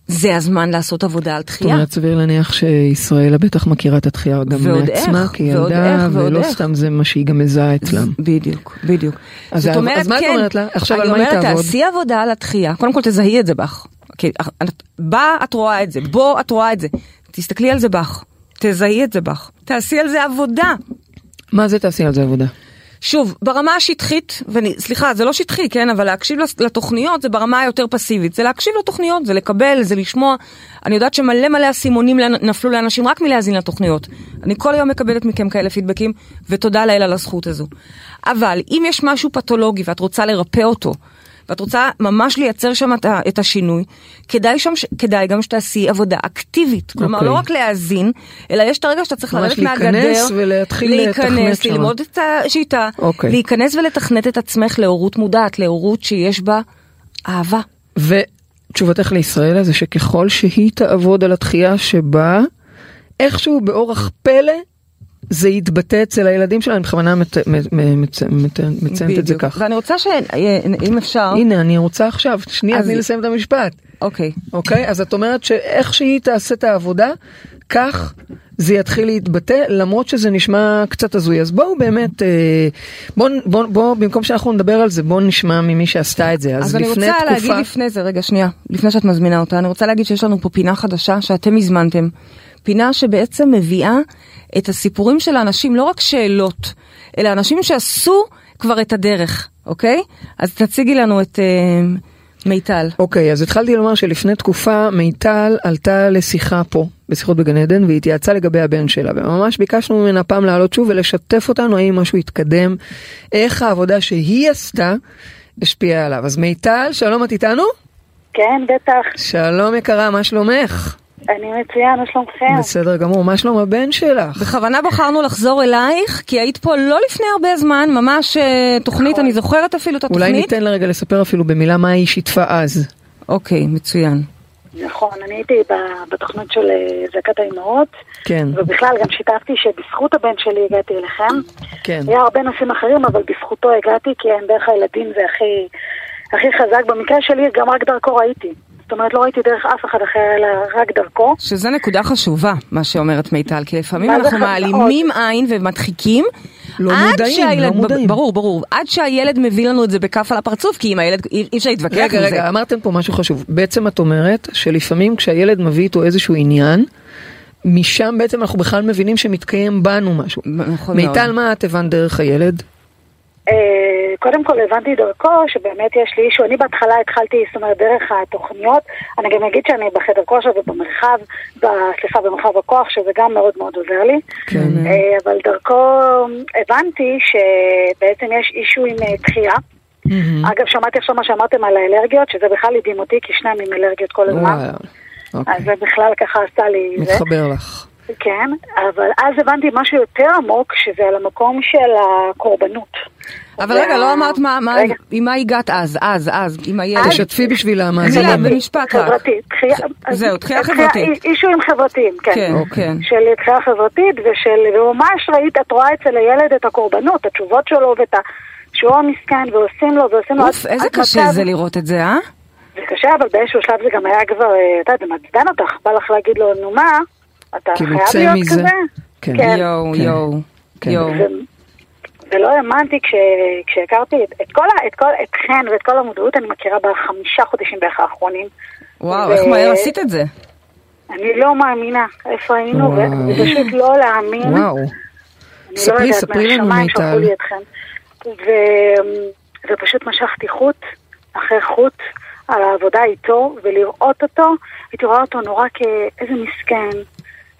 זה הזמן לעשות עבודה על זאת דחייה. אומרת, סביר להניח שישראלה בטח מכירה את הדחייה גם מעצמה איך, ועוד כילדה, איך, ולא איך. סתם זה מה שהיא גם מזהה אצלם. בדיוק, בדיוק. אז זאת אז אומרת, מה את כן, אומרת לה? עכשיו על מה אני היא אומרת, תעבוד? תעשי עבודה על התחייה. קודם כל תזהי את זה בך. כי את- בה את רואה את זה, בו את רואה את זה. תסתכלי על זה בך. תזהי את זה בך. תעשי על זה עבודה. מה זה תעשי על זה עבודה? שוב, ברמה השטחית, וסליחה, זה לא שטחי, כן, אבל להקשיב לתוכניות זה ברמה היותר פסיבית. זה להקשיב לתוכניות, זה לקבל, זה לשמוע. אני יודעת שמלא מלא אסימונים נפלו לאנשים רק מלהאזין לתוכניות. אני כל היום מקבלת מכם כאלה פידבקים, ותודה לאל על הזכות הזו. אבל אם יש משהו פתולוגי ואת רוצה לרפא אותו, ואת רוצה ממש לייצר שם את את השינוי, כדאי, שם, כדאי גם שתעשי עבודה אקטיבית. כלומר, אוקיי. לא רק להאזין, אלא יש את הרגע שאתה צריך ממש לרדת להיכנס מהגדר, ולהתחיל לתכנת להיכנס, שמה. ללמוד את השיטה, אוקיי. להיכנס ולתכנת את עצמך להורות מודעת, להורות שיש בה אהבה. ותשובתך לישראלה זה שככל שהיא תעבוד על התחייה שבה, איכשהו באורח פלא זה יתבטא אצל הילדים שלה, אני בכוונה מציינת את זה. כך. ואני רוצה שאם אפשר, הנה, אני רוצה עכשיו, שנייה, תני לסיים את המשפט. אוקיי, אוקיי? אז את אומרת שאיך שהיא תעשה את העבודה, כך זה יתחיל להתבטא, למרות שזה נשמע קצת הזוי. אז בואו באמת, אה, בואו, בוא, בוא, במקום שאנחנו נדבר על זה, בואו נשמע ממי שעשתה את זה. אז, אז אני לפני רוצה תקופה... להגיד לפני זה, רגע שנייה, לפני שאת מזמינה אותה, אני רוצה להגיד שיש לנו פה פינה חדשה שאתם הזמנתם. פינה שבעצם מביאה את הסיפורים של האנשים, לא רק שאלות, אלא אנשים שעשו כבר את הדרך, אוקיי? אז תציגי לנו את אה, מיטל. אוקיי, אז התחלתי לומר שלפני תקופה מיטל עלתה לשיחה פה, בשיחות בגן עדן, והתייעצה לגבי הבן שלה, וממש ביקשנו ממנה פעם לעלות שוב ולשתף אותנו האם משהו התקדם, איך העבודה שהיא עשתה השפיעה עליו. אז מיטל, שלום, את איתנו? כן, בטח. שלום יקרה, מה שלומך? אני מצוין, מה שלומכם? בסדר גמור, מה שלום הבן שלך? בכוונה בחרנו לחזור אלייך, כי היית פה לא לפני הרבה זמן, ממש אה, תוכנית, אני זוכרת אפילו את התוכנית. אולי ניתן לה רגע לספר אפילו במילה מה היא שיתפה אז. אוקיי, מצוין. נכון, אני הייתי בתוכנית של אה, זעקת האימהות, כן, ובכלל גם שיתפתי שבזכות הבן שלי הגעתי אליכם. כן. היה הרבה נושאים אחרים, אבל בזכותו הגעתי, כי דרך הילדים זה הכי, הכי חזק. במקרה שלי גם רק דרכו ראיתי. זאת אומרת, לא ראיתי דרך אף אחד אחר, אלא רק דרכו. שזה נקודה חשובה, מה שאומרת מיטל, כי לפעמים זה אנחנו? מעלימים עין ומדחיקים. לא עד מודעים, שהילד, לא מודעים. ברור, ברור. עד שהילד מביא לנו את זה בכף על הפרצוף, כי עם הילד אי אפשר להתווכח רגע, עם רגע, זה. אמרתם פה משהו חשוב. בעצם את אומרת שלפעמים כשהילד מביא איתו איזשהו עניין, משם בעצם אנחנו בכלל מבינים שמתקיים בנו משהו. נכון מאוד. מיטל, מה את הבנת דרך הילד? אה, קודם כל הבנתי דרכו שבאמת יש לי אישו, אני בהתחלה התחלתי, זאת אומרת, דרך התוכניות, אני גם אגיד שאני בחדר כושר ובמרחב, סליחה, במרחב הכוח, שזה גם מאוד מאוד עוזר לי, כן. אה, אבל דרכו הבנתי שבעצם יש אישו עם אה, דחייה. מהמם. אגב, שמעתי עכשיו מה שאמרתם על האלרגיות, שזה בכלל הדהים אותי, כי שניים עם אלרגיות כל הזמן. אז אוקיי. זה בכלל ככה עשה לי זה. מתחבר לך. כן, אבל אז הבנתי משהו יותר עמוק, שזה על המקום של הקורבנות. אבל רגע, לא אמרת מה-. עם מה הגעת אז, אז, אז, עם הילד. תשתפי בשביל המאזינים. במשפט רק. חברתית. זהו, דחייה חברתית. אישויים חברתיים, כן. כן. כן. של דחייה חברתית, ושל, וממש ראית, את רואה אצל הילד את הקורבנות, התשובות שלו ואת ה... שהוא המסכן, ועושים לו, ועושים לו... אוף, איזה קשה זה לראות את זה, אה? זה קשה, אבל באיזשהו שלב זה גם היה כבר, אה, את יודעת, זה מעצבן אותך, בא לך להגיד לו, נו מה, אתה כאילו, חייב להיות מזה. כזה? כן. כן. יואו, כן. יואו, כן. יואו. ולא האמנתי כש, כשהכרתי את, את, כל, ה- את, כל, אתכן ואת כל המודעות, אני מכירה בחמישה חודשים בערך האחרונים. וואו, ו- איך מהר עשית את זה? אני לא מאמינה איפה היינו, וואו. וזה פשוט לא להאמין. וואו. אני לא ספרי, ספרי לנו, מיטל. ו- ופשוט משכתי חוט אחרי חוט על העבודה איתו, ולראות אותו, הייתי רואה אותו נורא כאיזה מסכן,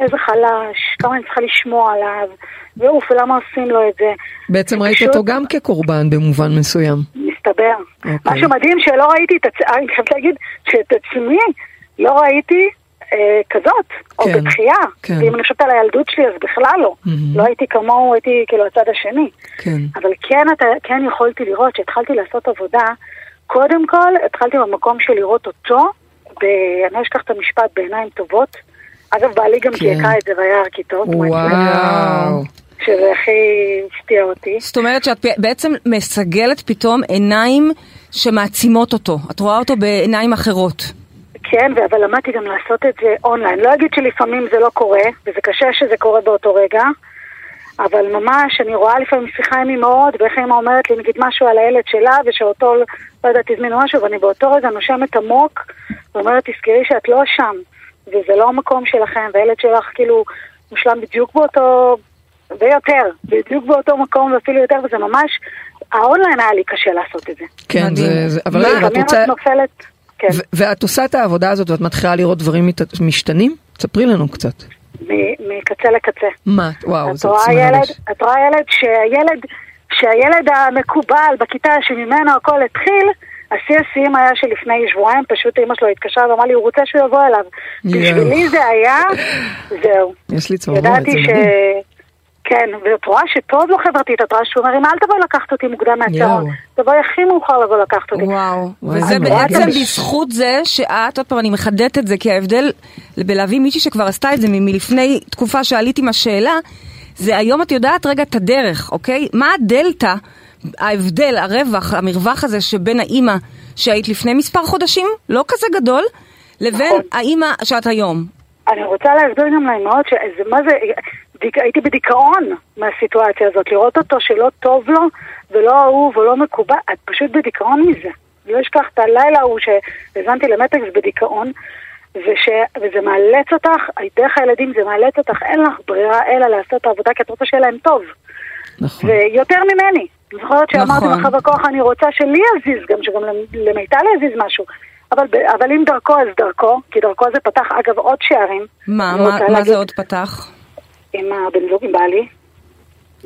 איזה חלש, כמה אני צריכה לשמוע עליו, ואוף, ולמה עושים לו את זה. בעצם ראית פשוט- אותו גם כקורבן במובן מסוים. מסתבר. אוקיי. משהו מדהים שלא ראיתי את עצמי, אני חייבת להגיד שאת עצמי לא ראיתי אה, כזאת, או כן, בתחייה. כן. ואם אני חושבת על הילדות שלי, אז בכלל לא. מהמם. לא הייתי כמוהו, הייתי כאילו הצד השני. כן. אבל כן, אתה, כן יכולתי לראות שהתחלתי לעשות עבודה, קודם כל התחלתי במקום של לראות אותו, ב... אני לא אשכח את המשפט בעיניים טובות. אגב, בעלי גם כן. קייקה את זה והיה ארכיטקט, וואו. שזה הכי הפתיע אותי. זאת אומרת שאת בעצם מסגלת פתאום עיניים שמעצימות אותו. את רואה אותו בעיניים אחרות. כן, אבל למדתי גם לעשות את זה אונליין. לא אגיד שלפעמים זה לא קורה, וזה קשה שזה קורה באותו רגע, אבל ממש, אני רואה לפעמים שיחה עם אמהות, ואיך אמא אומרת לי נגיד משהו על הילד שלה, ושאותו, לא יודעת, הזמינו משהו, ואני באותו רגע נושמת עמוק, ואומרת, תזכרי שאת לא שם, וזה לא המקום שלכם, והילד שלך כאילו מושלם בדיוק באותו, ויותר, בדיוק באותו מקום, ואפילו יותר, וזה ממש, האונליין היה לי קשה לעשות את זה. כן. זה, זה, אבל מה, רגע, את רוצה... נופלת, כן. ו- ואת עושה את העבודה הזאת ואת מתחילה לראות דברים מת- משתנים? ספרי לנו קצת. מ- מקצה לקצה. מה? וואו, את זה ילד. את רואה ילד שהילד, שהילד המקובל בכיתה שממנו הכל התחיל, השיא השיאים היה שלפני שבועיים פשוט אמא שלו התקשרה ואמרה לי, הוא רוצה שהוא יבוא אליו. בשבילי זה היה, זהו. יש לי צמרמורת, ידעתי זה ש... מדהים. כן, ואת רואה שטוב לו חברתית, את רואה שהוא אומר, אמא, אל תבואי לקחת אותי מוקדם מהצהרון. תבואי הכי מאוחר לבוא לקחת אותי. וואו, וזה אני בעצם. בזכות זה שאת, עוד פעם אני מחדדת את זה, כי ההבדל בלהביא מישהי שכבר עשתה את זה מלפני תקופה שעליתי עם השאלה, זה היום את יודעת רגע את הדרך, אוקיי? מה הדלתא, ההבדל, הרווח, המרווח הזה שבין האימא שהיית לפני מספר חודשים, לא כזה גדול, לבין נכון. האימא שאת היום. אני רוצה להסביר גם לאמהות שזה, מה זה, דיק, הייתי בדיכאון מהסיטואציה הזאת, לראות אותו שלא טוב לו ולא אהוב ולא מקובל, את פשוט בדיכאון מזה. לא אשכח את הלילה ההוא שהאזנתי למטקס בדיכאון, וש, וזה מאלץ אותך, דרך הילדים זה מאלץ אותך, אין לך ברירה אלא לעשות את העבודה כי את רוצה שיהיה להם טוב. נכון. ויותר ממני. זוכרת שאמרתי נכון. לך בכוח, אני רוצה שלי יזיז, גם שגם למיטל יזיז משהו. אבל, אבל אם דרכו אז דרכו, כי דרכו זה פתח אגב עוד שערים. מה, מה, מה להגיד- זה עוד פתח? עם הבן זוג, עם בעלי.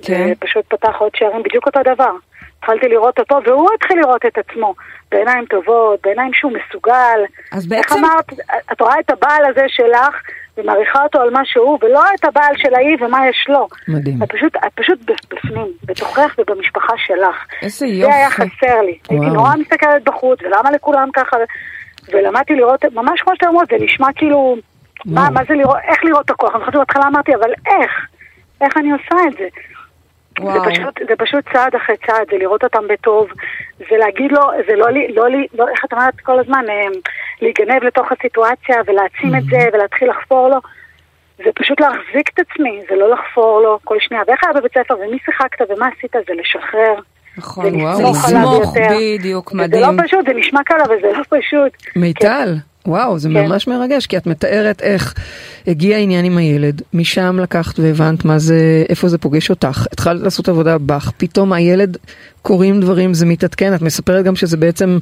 כן. ופשוט פתח עוד שערים, בדיוק אותו דבר. התחלתי לראות אותו, והוא התחיל לראות את עצמו. בעיניים טובות, בעיניים שהוא מסוגל. אז איך בעצם- אמרת, את רואה את הבעל הזה שלך, ומעריכה אותו על מה שהוא, ולא את הבעל של ההיא ומה יש לו. מדהים. את פשוט, את פשוט בפנים, בתוכך ובמשפחה שלך. איזה זה היה יופי. חסר לי. הייתי וואו. נורא מסתכלת בחוץ, ולמה לכולם ככה, ולמדתי לראות, ממש כמו שאתה אומרת, זה נשמע כאילו, מה, וואו. מה זה לראות, איך לראות את הכוח? אני חושבת בהתחלה אמרתי, אבל איך? איך אני עושה את זה? וואו. זה פשוט, זה פשוט צעד אחרי צעד, זה לראות אותם בטוב, זה להגיד לו, זה לא לי, לא לי, לא, איך את אומרת כל הזמן, אה, להיגנב לתוך הסיטואציה ולהעצים את זה ולהתחיל לחפור לו. זה פשוט להחזיק את עצמי, זה לא לחפור לו כל שנייה. ואיך היה בבית ספר, ומי שיחקת ומה עשית, זה לשחרר. נכון, זה וואו, זה לסמוך עליו לסמוך, יותר. בדיוק, מדהים. לא פשוט, זה נשמע קל, אבל זה לא פשוט. מיטל, וואו, זה כן. ממש מרגש, כי את מתארת איך הגיע העניין עם הילד, משם לקחת והבנת מה זה, איפה זה פוגש אותך, התחלת לעשות עבודה בך, פתאום הילד קורים דברים, זה מתעדכן, את מספרת גם שזה בעצם,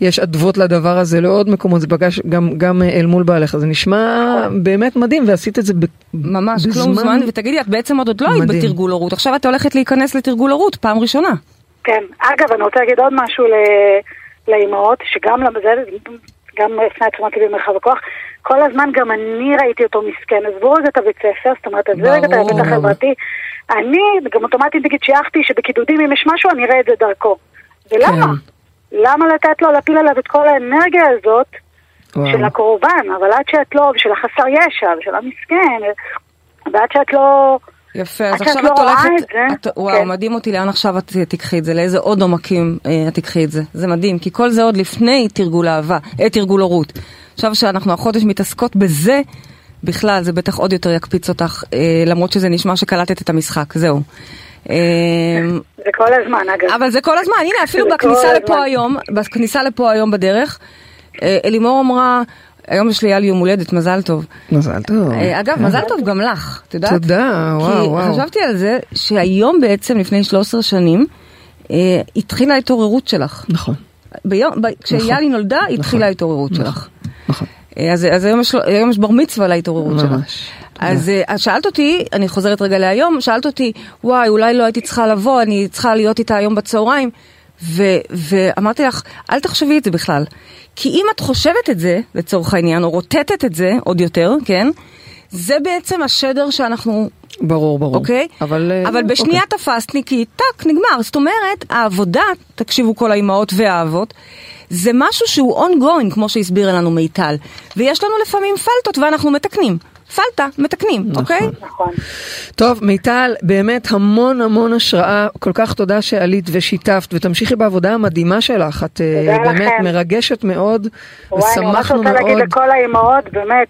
יש אדוות לדבר הזה לעוד מקומות, זה פגש גם, גם אה, אל מול בעליך, זה נשמע באמת מדהים, ועשית את זה ב, ממש בזמן- כלום זמן, ותגידי, את בעצם עוד לא היית. בתרגול הורות, עכשיו את הולכת להיכנס לתרגול הורות, פעם ראשונה. כן. אגב, אני רוצה להגיד עוד משהו ל- לאימהות, שגם לזה, גם הפנה את תשומת ליבי במרחב הכוח, כל הזמן גם אני ראיתי אותו מסכן. עזבו רגע את הבית ספר, זאת אומרת, עזבו רגע את. ההיבט החברתי. אני, גם אוטומטית נגיד שייכתי שבקידודים אם יש משהו, אני אראה את זה דרכו. ולמה? כן. למה לתת לו להפיל עליו את כל האנרגיה הזאת וואו. של הקורבן? אבל עד שאת לא, ושל החסר ישע, ושל המסכן, ועד שאת לא... יפה, אז עכשיו את לא הולכת, את את, וואו, כן. מדהים אותי לאן עכשיו את תיקחי את זה, לאיזה עוד עומקים אה, את תיקחי את זה, זה מדהים, כי כל זה עוד לפני תרגול אהבה, אה, תרגול הורות. עכשיו שאנחנו החודש מתעסקות בזה, בכלל זה בטח עוד יותר יקפיץ אותך, אה, למרות שזה נשמע שקלטת את המשחק, זהו. אה, זה כל הזמן, אגב. אבל זה כל הזמן, הנה אפילו בכניסה לפה. היום, בכניסה לפה היום בדרך, אלימור אמרה, היום יש ליאל יום הולדת, מזל טוב. מזל טוב. אה, אגב, מזל טוב גם לך, את יודעת? תודה, וואו, וואו. כי חשבתי על זה שהיום בעצם, לפני 13 שנים, אה, התחילה ההתעוררות שלך. נכון, ביום, ב- כשיאלי נולדה, התחילה ההתעוררות נכון. שלך. נכון. אה, אז, אז היום, יש, היום יש בר מצווה להתעוררות שלך. ממש. אז, אז שאלת אותי, אני חוזרת רגע להיום, שאלת אותי, וואי, אולי לא הייתי צריכה לבוא, אני צריכה להיות איתה היום בצהריים. ו, ואמרתי לך, אל תחשבי את זה בכלל. כי אם את חושבת את זה, לצורך העניין, או רוטטת את זה עוד יותר, כן? זה בעצם השדר שאנחנו ברור, ברור. אוקיי? אבל... אה, אבל בשנייה אוקיי. תפסת לי, טאק, נגמר. זאת אומרת, העבודה, תקשיבו כל האימהות והאבות, זה משהו שהוא ongoing, כמו שהסבירה לנו מיטל. ויש לנו לפעמים פלטות ואנחנו מתקנים. פלטה, מתקנים, אוקיי? נכון. טוב, מיטל, באמת המון המון השראה, כל כך תודה שעלית ושיתפת, ותמשיכי בעבודה המדהימה שלך, את אה, באמת לכם. מרגשת מאוד, וואי, אני ממש ושמחנו רוצה להגיד מאוד. לכל האימהות, באמת,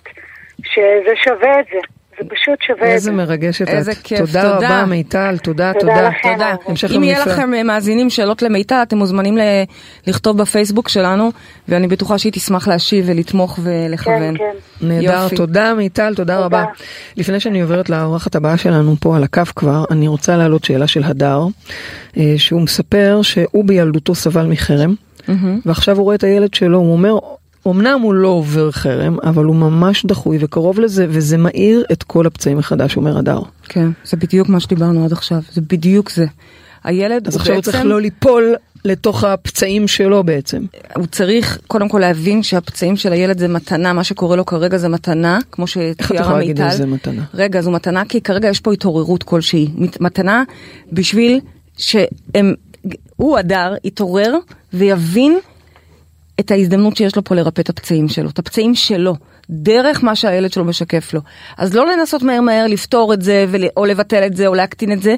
שזה שווה את זה. זה פשוט שווה את איזה זה. מרגשת איזה את. כיף, תודה תודה. רבה מיטל, תודה, תודה תודה. לכם, תודה. המשך אם יהיה. לכם אה, מאזינים שאלות למיטל, אתם מוזמנים ל- לכתוב בפייסבוק שלנו, ואני בטוחה שהיא תשמח להשיב ולתמוך ולכוון. כן, כן. נהדר. תודה מיטל, תודה תודה. רבה. לפני שאני עוברת לאורחת הבאה שלנו פה על הקו כבר, אני רוצה להעלות שאלה של הדר, אה, שהוא מספר שהוא בילדותו סבל מחרם, ועכשיו הוא רואה את הילד שלו, הוא אומר, אמנם הוא לא עובר חרם, אבל הוא ממש דחוי וקרוב לזה, וזה מאיר את כל הפצעים מחדש, אומר הדר. כן, זה בדיוק מה שדיברנו עד עכשיו, זה בדיוק זה. הילד אז הוא עכשיו בעצם, צריך לא ליפול לתוך הפצעים שלו בעצם. הוא צריך קודם כל להבין שהפצעים של הילד זה מתנה, מה שקורה לו כרגע זה מתנה, כמו איך את שתיארה יכולה להגיד מיטל. על זה מתנה? רגע, זו מתנה כי כרגע יש פה התעוררות כלשהי. מת- מתנה בשביל שהם, הוא הדר יתעורר ויבין את ההזדמנות שיש לו פה לרפא את הפצעים שלו, את הפצעים שלו, דרך מה שהילד שלו משקף לו. אז לא לנסות מהר מהר לפתור את זה, או לבטל את זה, או להקטין את זה,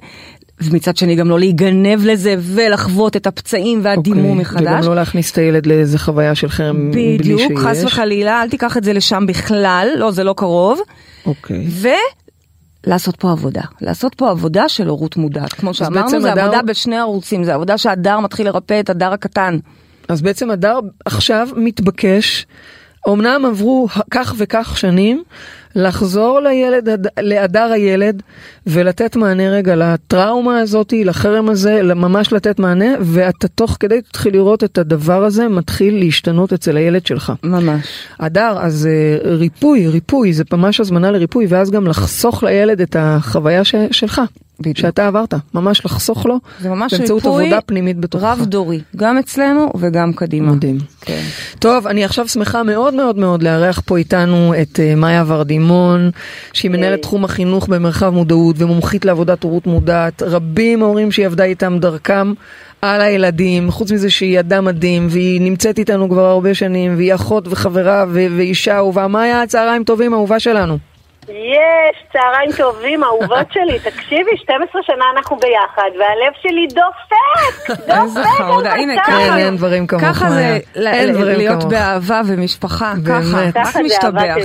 ומצד שני גם לא להיגנב לזה ולחוות את הפצעים והדימום אוקיי, מחדש. וגם לא להכניס את הילד לאיזה חוויה של חרם בלי שיש. בדיוק, חס וחלילה, אל תיקח את זה לשם בכלל, לא, זה לא קרוב. אוקיי. ולעשות פה עבודה, לעשות פה עבודה של הורות מודעת. כמו שאמרנו, זה הדר- עבודה בשני ערוצים, זה עבודה שהדר מתחיל לרפא את הדר הקטן. אז בעצם הדר עכשיו מתבקש, אמנם עברו כך וכך שנים, לחזור לילד, להדר הילד ולתת מענה רגע לטראומה הזאתי, לחרם הזה, ממש לתת מענה, ואתה תוך כדי תתחיל לראות את הדבר הזה מתחיל להשתנות אצל הילד שלך. ממש. הדר, אז אה, ריפוי, ריפוי, זה ממש הזמנה לריפוי, ואז גם לחסוך לילד את החוויה ש- שלך, בדיוק. שאתה עברת, ממש לחסוך לו, זה ממש באמצעות ריפוי עבודה פנימית בתוכך. רב דורי, גם אצלנו וגם קדימה. מדהים. כן. טוב, אני עכשיו שמחה מאוד מאוד מאוד לארח פה איתנו את אה, מאיה ורדימון, שהיא מנהלת תחום החינוך במרחב מודעות ומומחית לעבודת הורות מודעת. רבים ההורים שהיא עבדה איתם דרכם על הילדים, חוץ מזה שהיא אדם מדהים, והיא נמצאת איתנו כבר הרבה שנים, והיא אחות וחברה ו- ואישה אהובה. מאיה, צהריים טובים, אהובה שלנו. יש, צהריים טובים, אהובות שלי. תקשיבי, 12 שנה אנחנו ביחד, והלב שלי דופק, איזה דופק חמודה, על הנה ככה, אין דברים כמוך, ככה. זה להיות. באהבה ומשפחה. ככה, רק משתבח.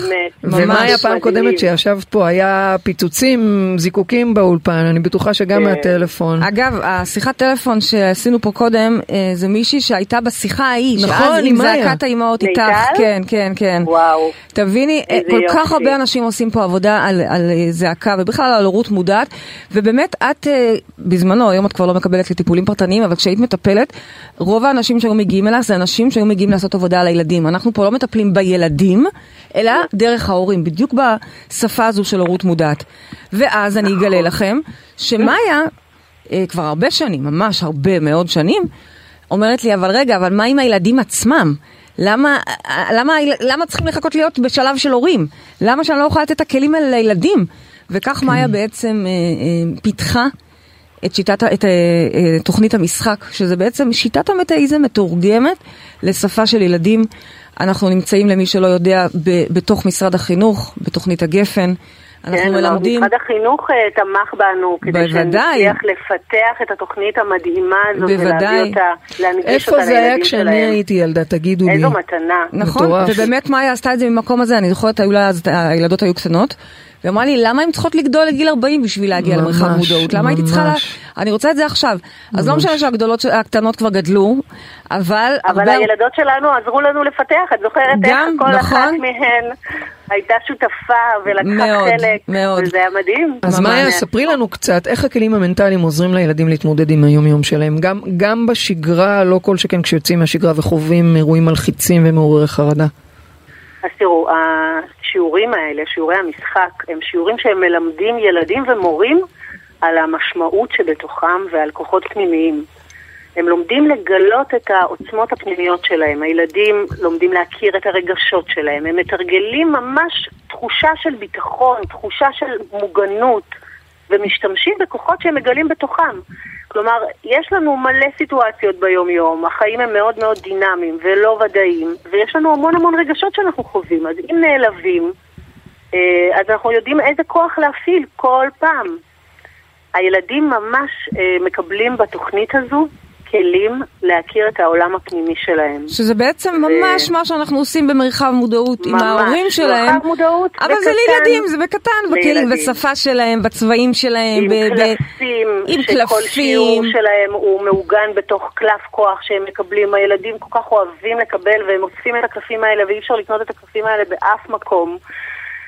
ממש. ומאיה פעם. קודמת שישבת פה, היה פיצוצים, זיקוקים באולפן, אני בטוחה שגם כן. מהטלפון. אגב, השיחת טלפון שעשינו פה קודם, אה, זה מישהי שהייתה בשיחה ההיא, נכון, שאז עם. זעקת האימהות? איתך, כן, כן, כן. וואו. תביני, איזה כל כך. הרבה אנשים עושים פה עבודה על, על אה, זעקה ובכלל על הורות מודעת, ובאמת את אה, בזמנו, היום את כבר לא מקבלת לטיפולים פרטניים, אבל כשהיית מטפלת, רוב האנשים שהיו מגיעים אלייך זה אנשים שהיו מגיעים לעשות עבודה על הילדים. אנחנו פה לא מטפלים בילדים, אלא דרך ההורים, בדיוק בשפה הזו של הורות מודעת. ואז אני אגלה לכם שמאיה, אה, כבר הרבה שנים, ממש הרבה מאוד שנים, אומרת לי, אבל רגע, אבל מה עם הילדים עצמם? למה, למה, למה צריכים לחכות להיות בשלב של הורים? למה שאני לא יכולה לתת את הכלים האלה לילדים? וכך מאיה בעצם אה, אה, פיתחה את שיטת, את אה, אה, תוכנית המשחק, שזה בעצם שיטת המטאיזם מתורגמת לשפה של ילדים. אנחנו נמצאים, למי שלא יודע, ב, בתוך משרד החינוך, בתוכנית הגפן. אנחנו כן, מלמדים... משרד החינוך אה, תמך בנו, כדי. שנצליח לפתח את התוכנית המדהימה הזאת, בוודאי. ולהביא אותה, להנגיש איפה אותה זה היה לילדים כשאני שלהם. הייתי ילדה, תגידו לי. איזו מתנה. נכון, מטורף. ובאמת מאיה עשתה את זה ממקום הזה, אני זוכרת, לה אז, הילדות היו קטנות, והיא אמרה לי, למה הן צריכות לגדול לגיל 40 בשביל להגיע ממש, למרחב מודעות? למה הייתי צריכה לה... ממש. אני רוצה את זה עכשיו. אז לא משנה שהגדולות, הקטנות כבר גדלו, אבל... אבל הרבה- הילדות שלנו עזרו לנו לפתח, את זוכרת איך כל אחת נכון. מהן הייתה שותפה ולקחה מאוד, חלק, מאוד. וזה היה מדהים. אז. מאיה, ספרי לנו קצת איך הכלים המנטליים עוזרים לילדים להתמודד עם היום-יום שלהם, גם, גם בשגרה, לא כל שכן כשיוצאים מהשגרה וחווים אירועים מלחיצים ומעוררי חרדה. אז תראו, השיעורים האלה, שיעורי המשחק, הם שיעורים שהם מלמדים ילדים ומורים על המשמעות שבתוכם ועל כוחות פנימיים. הם לומדים לגלות את העוצמות הפנימיות שלהם, הילדים לומדים להכיר את הרגשות שלהם, הם מתרגלים ממש תחושה של ביטחון, תחושה של מוגנות, ומשתמשים בכוחות שהם מגלים בתוכם. כלומר, יש לנו מלא סיטואציות ביום-יום, החיים הם מאוד מאוד דינמיים ולא ודאיים, ויש לנו המון המון רגשות שאנחנו חווים, אז אם נעלבים, אה, אז אנחנו יודעים איזה כוח להפעיל כל פעם. הילדים ממש אה, מקבלים בתוכנית הזו כלים להכיר את העולם הפנימי שלהם. שזה בעצם ממש מה שאנחנו עושים במרחב מודעות עם ממש, ההורים שלהם. מרחב מודעות אבל זה בקטן. לילדים, זה בקטן, בכלים. בשפה שלהם, בצבעים שלהם, עם ב- ב- קלפים, עם שכל קלפים. שיעור שלהם הוא מעוגן בתוך קלף כוח שהם מקבלים. הילדים כל כך אוהבים לקבל והם אוספים את הקלפים האלה ואי אפשר לקנות את הקלפים האלה באף מקום.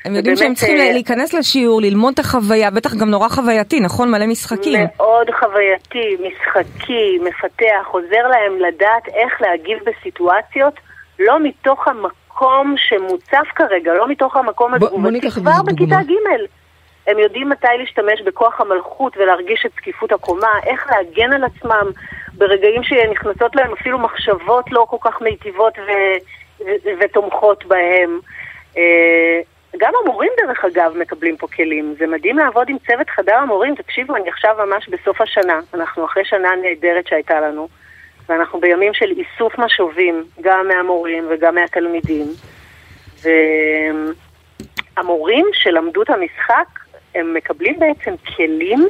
הם יודעים שהם צריכים אה, להיכנס לשיעור, ללמוד את החוויה, בטח גם נורא חווייתי, נכון? מלא משחקים. מאוד חווייתי, משחקי, מפתח, עוזר להם לדעת איך להגיב בסיטואציות, לא מתוך המקום שמוצף כרגע, לא מתוך המקום התגובתי, כבר בכיתה. ג'. הם יודעים מתי להשתמש בכוח המלכות ולהרגיש את זקיפות הקומה, איך להגן על עצמם ברגעים שנכנסות להם אפילו מחשבות לא כל כך מיטיבות ו- ו- ותומכות בהם. גם המורים דרך אגב מקבלים פה כלים, זה מדהים לעבוד עם צוות חדר המורים, תקשיבו, אני עכשיו ממש בסוף השנה, אנחנו אחרי שנה נהדרת שהייתה לנו, ואנחנו בימים של איסוף משובים, גם מהמורים וגם מהתלמידים. והמורים שלמדו את המשחק, הם מקבלים בעצם כלים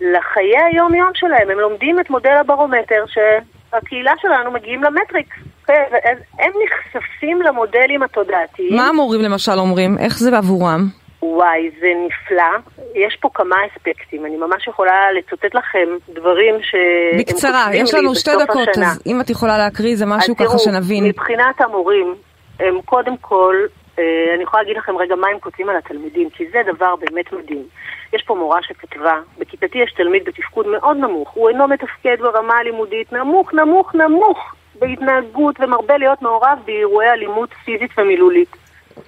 לחיי היום-יום שלהם. הם לומדים את מודל הברומטר שהקהילה שלנו מגיעים למטריקס. כן, אז הם נחשפים למודלים התודעתיים. מה המורים למשל אומרים? איך זה עבורם? וואי, זה נפלא. יש פה כמה אספקטים. אני ממש יכולה לצטט לכם דברים שהם בקצרה, יש לנו שתי דקות, השנה. אז אם את יכולה להקריא איזה משהו ככה תראו, שנבין. מבחינת המורים, הם קודם כל, אה, אני יכולה להגיד לכם רגע מה הם כותבים על התלמידים, כי זה דבר באמת מדהים. יש פה מורה שכתבה, בכיתתי יש תלמיד בתפקוד מאוד נמוך, הוא אינו מתפקד ברמה הלימודית, נמוך, נמוך, נמוך בהתנהגות ומרבה להיות מעורב באירועי אלימות פיזית ומילולית.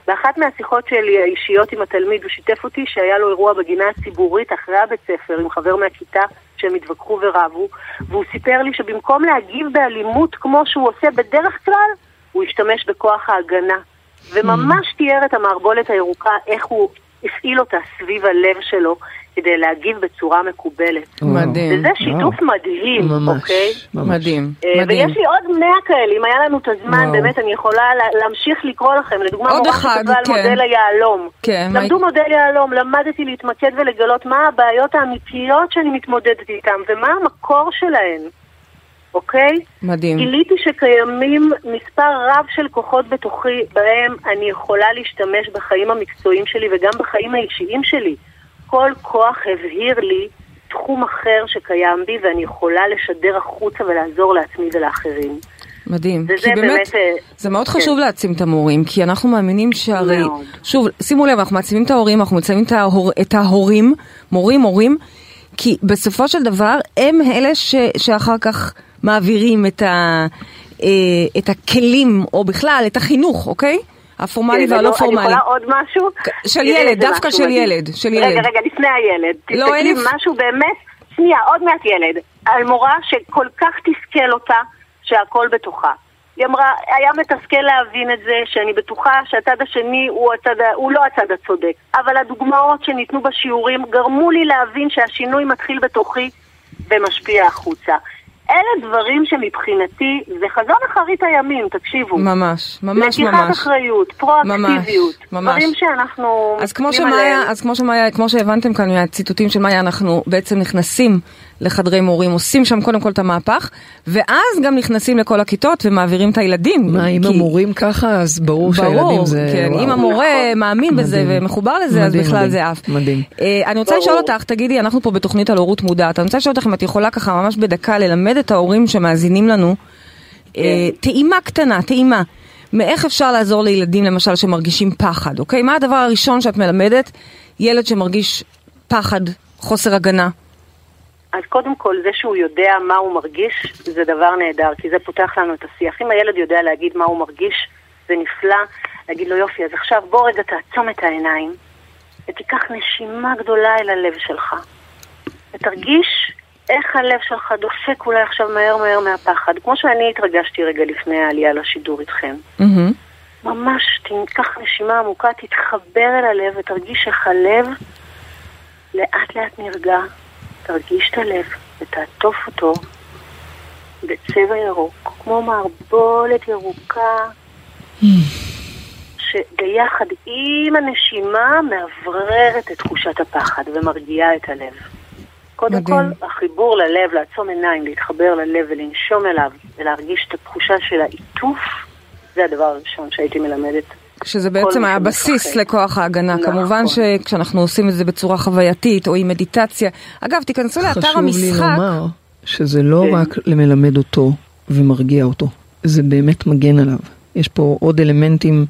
באחת מהשיחות שלי האישיות עם התלמיד הוא שיתף אותי שהיה לו אירוע בגינה הציבורית אחרי הבית ספר עם חבר מהכיתה שהם התווכחו ורבו והוא סיפר לי שבמקום להגיב באלימות כמו שהוא עושה בדרך כלל הוא השתמש בכוח ההגנה וממש תיאר את המערבולת הירוקה איך הוא הפעיל אותה סביב הלב שלו כדי להגיב בצורה מקובלת. מדהים. וזה שיתוף מדהים, ממש, אוקיי? ממש. מדהים, אה, מדהים. ויש לי עוד מאה כאלה, אם היה לנו את הזמן, וואו. באמת אני יכולה לה- להמשיך לקרוא לכם. לדוגמה, עוד מורה אחד, שכתבה על כן. מודל היהלום. כן, מה למדו מודל יהלום, למדתי להתמקד ולגלות מה הבעיות האמיתיות שאני מתמודדת איתן, ומה המקור שלהן, אוקיי? מדהים. גיליתי שקיימים מספר רב של כוחות בתוכי, בהם אני יכולה להשתמש בחיים המקצועיים שלי וגם בחיים האישיים שלי. כל כוח הבהיר לי תחום אחר שקיים בי, ואני יכולה לשדר החוצה ולעזור לעצמי ולאחרים. מדהים. כי באמת, באמת, אה, זה מאוד כן. חשוב להעצים את המורים, כי אנחנו מאמינים שהרי, מאוד. שוב, שימו לב, אנחנו מעצימים את ההורים, אנחנו מעצימים את, ההור, את ההורים, מורים, מורים, כי בסופו של דבר הם אלה ש, שאחר כך מעבירים את, ה, אה, את הכלים, או בכלל, את החינוך, אוקיי? הפורמלי כן, והלא פורמלי. אני יכולה עוד משהו? של תראי ילד, דווקא של. ילד, של רגע, ילד. רגע, לפני הילד. לא, תסתכלי משהו באמת, שנייה, עוד מעט ילד. על מורה שכל כך תסכל אותה, שהכל בתוכה. היא אמרה, היה מתסכל להבין את זה, שאני בטוחה שהצד השני הוא, הצד, הוא לא הצד הצודק. אבל הדוגמאות שניתנו בשיעורים גרמו לי להבין שהשינוי מתחיל בתוכי ומשפיע החוצה. אלה דברים שמבחינתי זה חזון אחרית הימים, תקשיבו. ממש, ממש לקיחת ממש. אחריות, פרואקטיביות, ממש, ממש. דברים שאנחנו אז כמו שמאיה. אז כמו שמאיה, כמו שהבנתם כאן מהציטוטים של מאיה, אנחנו בעצם נכנסים לחדרי מורים, עושים שם קודם כל את המהפך, ואז גם נכנסים לכל הכיתות ומעבירים את הילדים. מה, אם כי- המורים ככה, אז ברור שהילדים ברור, זה... כן, וואו. אם המורה מאמין בזה מדהים. ומחובר לזה, אז מדהים, בכלל מדהים, זה עף. מדהים. אה, אני רוצה ברור. לשאול אותך, תגידי, אנחנו פה בתוכנית על הורות מודעת, אני רוצה לשאול אותך אם את יכולה ככה ממש בדקה ללמד את ההורים שמאזינים לנו, אה, טעימה קטנה, טעימה. מאיך אפשר לעזור לילדים למשל שמרגישים פחד, אוקיי? מה הדבר הראשון שאת מלמדת? ילד שמרגיש פחד, חוסר הגנה. אז קודם כל, זה שהוא יודע מה הוא מרגיש, זה דבר נהדר, כי זה פותח לנו את השיח. אם הילד יודע להגיד מה הוא מרגיש, זה נפלא. להגיד לו, יופי, אז עכשיו בוא רגע תעצום את העיניים, ותיקח נשימה גדולה אל הלב שלך. ותרגיש איך הלב שלך דופק אולי עכשיו מהר מהר מהפחד, כמו שאני התרגשתי רגע לפני העלייה לשידור איתכם. מהמם. ממש תיקח נשימה עמוקה, תתחבר אל הלב ותרגיש איך הלב לאט לאט נרגע. תרגיש את הלב ותעטוף אותו בצבע ירוק, כמו מערבולת ירוקה, שביחד עם הנשימה מאווררת את תחושת הפחד ומרגיעה את הלב. קודם מדהים. כל, החיבור ללב, לעצום עיניים, להתחבר ללב ולנשום אליו ולהרגיש את התחושה של העיטוף, זה הדבר הראשון שהייתי מלמדת. שזה בעצם היה בסיס. לכוח ההגנה. נכון. כמובן שכשאנחנו עושים את זה בצורה חווייתית או עם מדיטציה. אגב, תיכנסו לאתר חשוב לי המשחק. לומר שזה לא כן. רק למלמד אותו ומרגיע אותו, זה באמת מגן עליו. יש פה עוד אלמנטים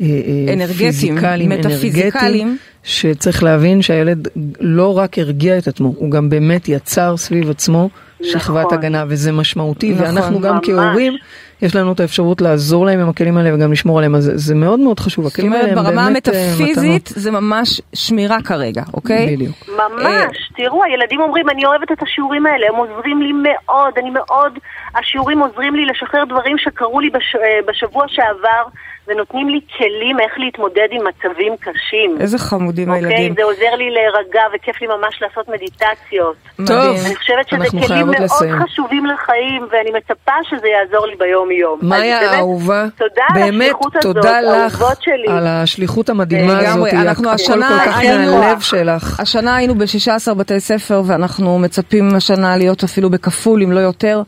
אה, אה, אנרגטיים, פיזיקליים, מטאפיזיקליים. אנרגטיים, שצריך להבין שהילד לא רק הרגיע את עצמו, הוא גם באמת יצר סביב עצמו שכבת נכון. הגנה, וזה משמעותי, נכון, ואנחנו גם ממש. כהורים, יש לנו את האפשרות לעזור להם עם הכלים האלה וגם לשמור עליהם, אז זה, זה מאוד מאוד חשוב, זאת הכלים האלה אומרת, הם ברמה באמת אה, המטאפיזית זה ממש שמירה כרגע, אוקיי? בדיוק. ממש, תראו, הילדים אומרים, אני אוהבת את השיעורים האלה, הם עוזרים לי מאוד, אני מאוד, השיעורים עוזרים לי לשחרר דברים שקרו לי בש, אה, בשבוע שעבר, ונותנים לי כלים איך להתמודד עם מצבים קשים. איזה חמודים אוקיי, הילדים. זה עוזר לי להירגע, וכיף לי ממש לעשות מדיטציות. טוב, אני חושבת שזה כלים מאוד לסיים. חשובים לחיים, ואני מצפה שזה יעזור לי ביום-יום. מאיה האהובה, באמת תודה לך שלי. על השליחות המדהימה לגמרי, הזאת, אנחנו הכל השנה כל כך היינו- מהלב שלך. השנה היינו ב-16 בתי ספר ואנחנו מצפים השנה להיות אפילו בכפול אם לא יותר.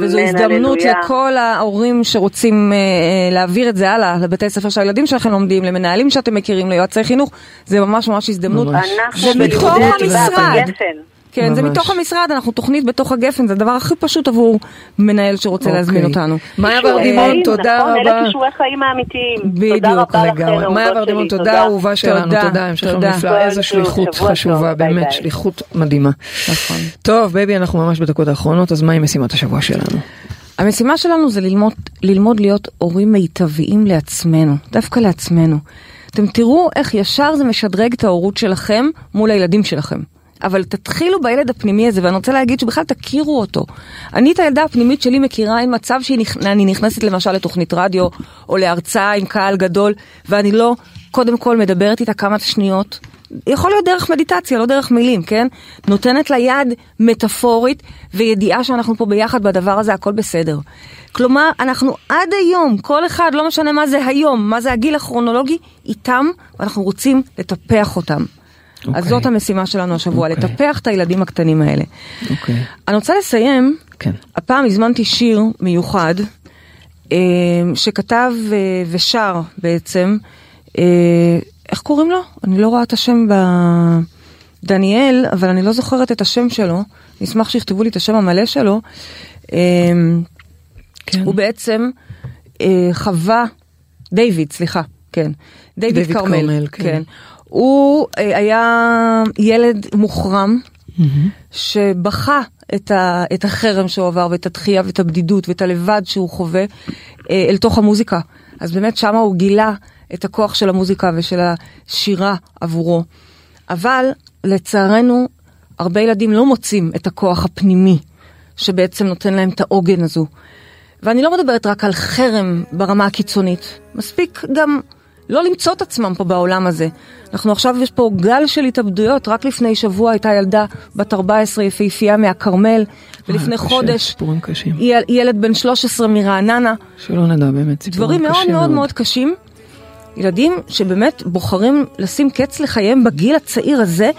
וזו הזדמנות הללויה. לכל ההורים שרוצים אה, אה, להעביר את זה הלאה לבתי ספר שהילדים שלכם לומדים, למנהלים שאתם מכירים, ליועצי חינוך, זה ממש ממש הזדמנות. ממש. אנחנו זה מתוך בלימודי המשרד. כן, זה ממש. מתוך המשרד, אנחנו תוכנית בתוך הגפן, זה הדבר הכי פשוט עבור מנהל שרוצה להזמין אוקיי. אותנו. מאיה ורדימון, חיים, תודה נכון, רבה. אלה כישורי חיים האמיתיים. בדיוק, תודה לגמרי. מאיה ורדימון, תודה אהובה שלנו, תודה, תודה, המשך יום תודה. נפלא, טוב, שליחות שבוע חשובה, באמת, ביי. שליחות מדהימה. נכון. טוב, baby, אנחנו ממש בדקות האחרונות, אז מהי משימת השבוע שלנו? המשימה שלנו זה ללמוד, ללמוד להיות הורים מיטביים לעצמנו, דווקא לעצמנו. אתם תראו איך ישר זה משדרג את ההורות שלכם מול הילדים שלכם. אבל תתחילו בילד הפנימי הזה, ואני רוצה להגיד שבכלל תכירו אותו. אני את הילדה הפנימית שלי מכירה עם מצב שאני נכנסת למשל לתוכנית רדיו, או להרצאה עם קהל גדול, ואני לא קודם כל מדברת איתה כמה שניות. יכול להיות דרך מדיטציה, לא דרך מילים, כן? נותנת לה יד מטאפורית וידיעה שאנחנו פה ביחד בדבר הזה, הכל בסדר. כלומר, אנחנו עד היום, כל אחד, לא משנה מה זה היום, מה זה הגיל הכרונולוגי, איתם, ואנחנו רוצים לטפח אותם. אז אוקיי. זאת המשימה שלנו השבוע, אוקיי. לטפח את הילדים הקטנים האלה. אוקיי. אני רוצה לסיים, כן. הפעם הזמנתי שיר מיוחד, אה, שכתב אה, ושר בעצם, אה, איך קוראים לו? אני לא רואה את השם ב... דניאל, אבל אני לא זוכרת את השם שלו, אני אשמח שיכתבו לי את השם המלא שלו. כן. הוא בעצם חווה, דיוויד, סליחה, כן. דיוויד כרמל, כן. כן. הוא אה, היה ילד מוחרם, שבכה את, ה, את החרם שהוא עבר ואת התחייה ואת הבדידות ואת הלבד שהוא חווה אה, אל תוך המוזיקה. אז באמת שמה הוא גילה את הכוח של המוזיקה ושל השירה עבורו. אבל לצערנו, הרבה ילדים לא מוצאים את הכוח הפנימי שבעצם נותן להם את העוגן הזו. ואני לא מדברת רק על חרם ברמה הקיצונית, מספיק גם לא למצוא את עצמם פה בעולם הזה. אנחנו עכשיו, יש פה גל של התאבדויות, רק לפני שבוע הייתה ילדה בת 14 יפהפייה מהכרמל, ולפני קשה, חודש סיפורים קשים. יל- ילד בן 13 מרעננה, שלא נדע באמת, סיפורים דברים מאוד קשים מאוד מאוד קשים. ילדים שבאמת בוחרים לשים קץ לחייהם בגיל הצעיר הזה,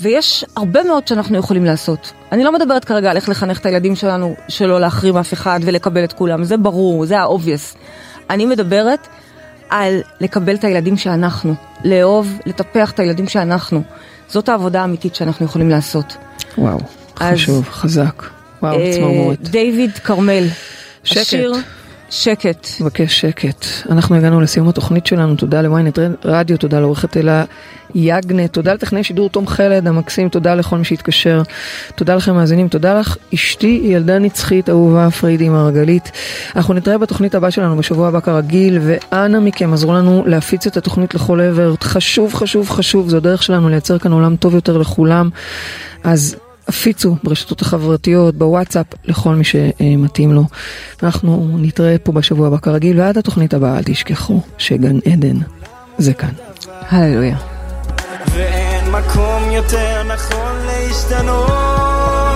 ויש הרבה מאוד שאנחנו יכולים לעשות. אני לא מדברת כרגע על איך לחנך את הילדים שלנו שלא להחרים אף אחד ולקבל את כולם, זה ברור, זה ה-obvious. אני מדברת על לקבל את הילדים שאנחנו, לאהוב, לטפח את הילדים שאנחנו. זאת העבודה האמיתית שאנחנו יכולים לעשות. וואו, אז- חשוב, חזק. וואו, אה, צמרמורת. דיוויד כרמל. שקט. השיר שקט. מבקש שקט. אנחנו הגענו לסיום התוכנית שלנו, תודה לוויינט רדיו, תודה לעורכת אלה יגנה, תודה לטכנאי שידור תום חלד המקסים, תודה לכל מי שהתקשר, תודה לכם מאזינים, תודה לך אשתי ילדה נצחית אהובה פריידי מרגלית. אנחנו נתראה בתוכנית הבאה שלנו בשבוע הבא כרגיל, ואנא מכם עזרו לנו להפיץ את התוכנית לכל עבר, חשוב חשוב חשוב, זו הדרך שלנו לייצר כאן עולם טוב יותר לכולם, אז הפיצו ברשתות החברתיות, בוואטסאפ, לכל מי שמתאים לו. אנחנו נתראה פה בשבוע הבא כרגיל, ועד התוכנית הבאה אל תשכחו שגן עדן זה כאן. הללויה. ואין מקום יותר נכון להשתנות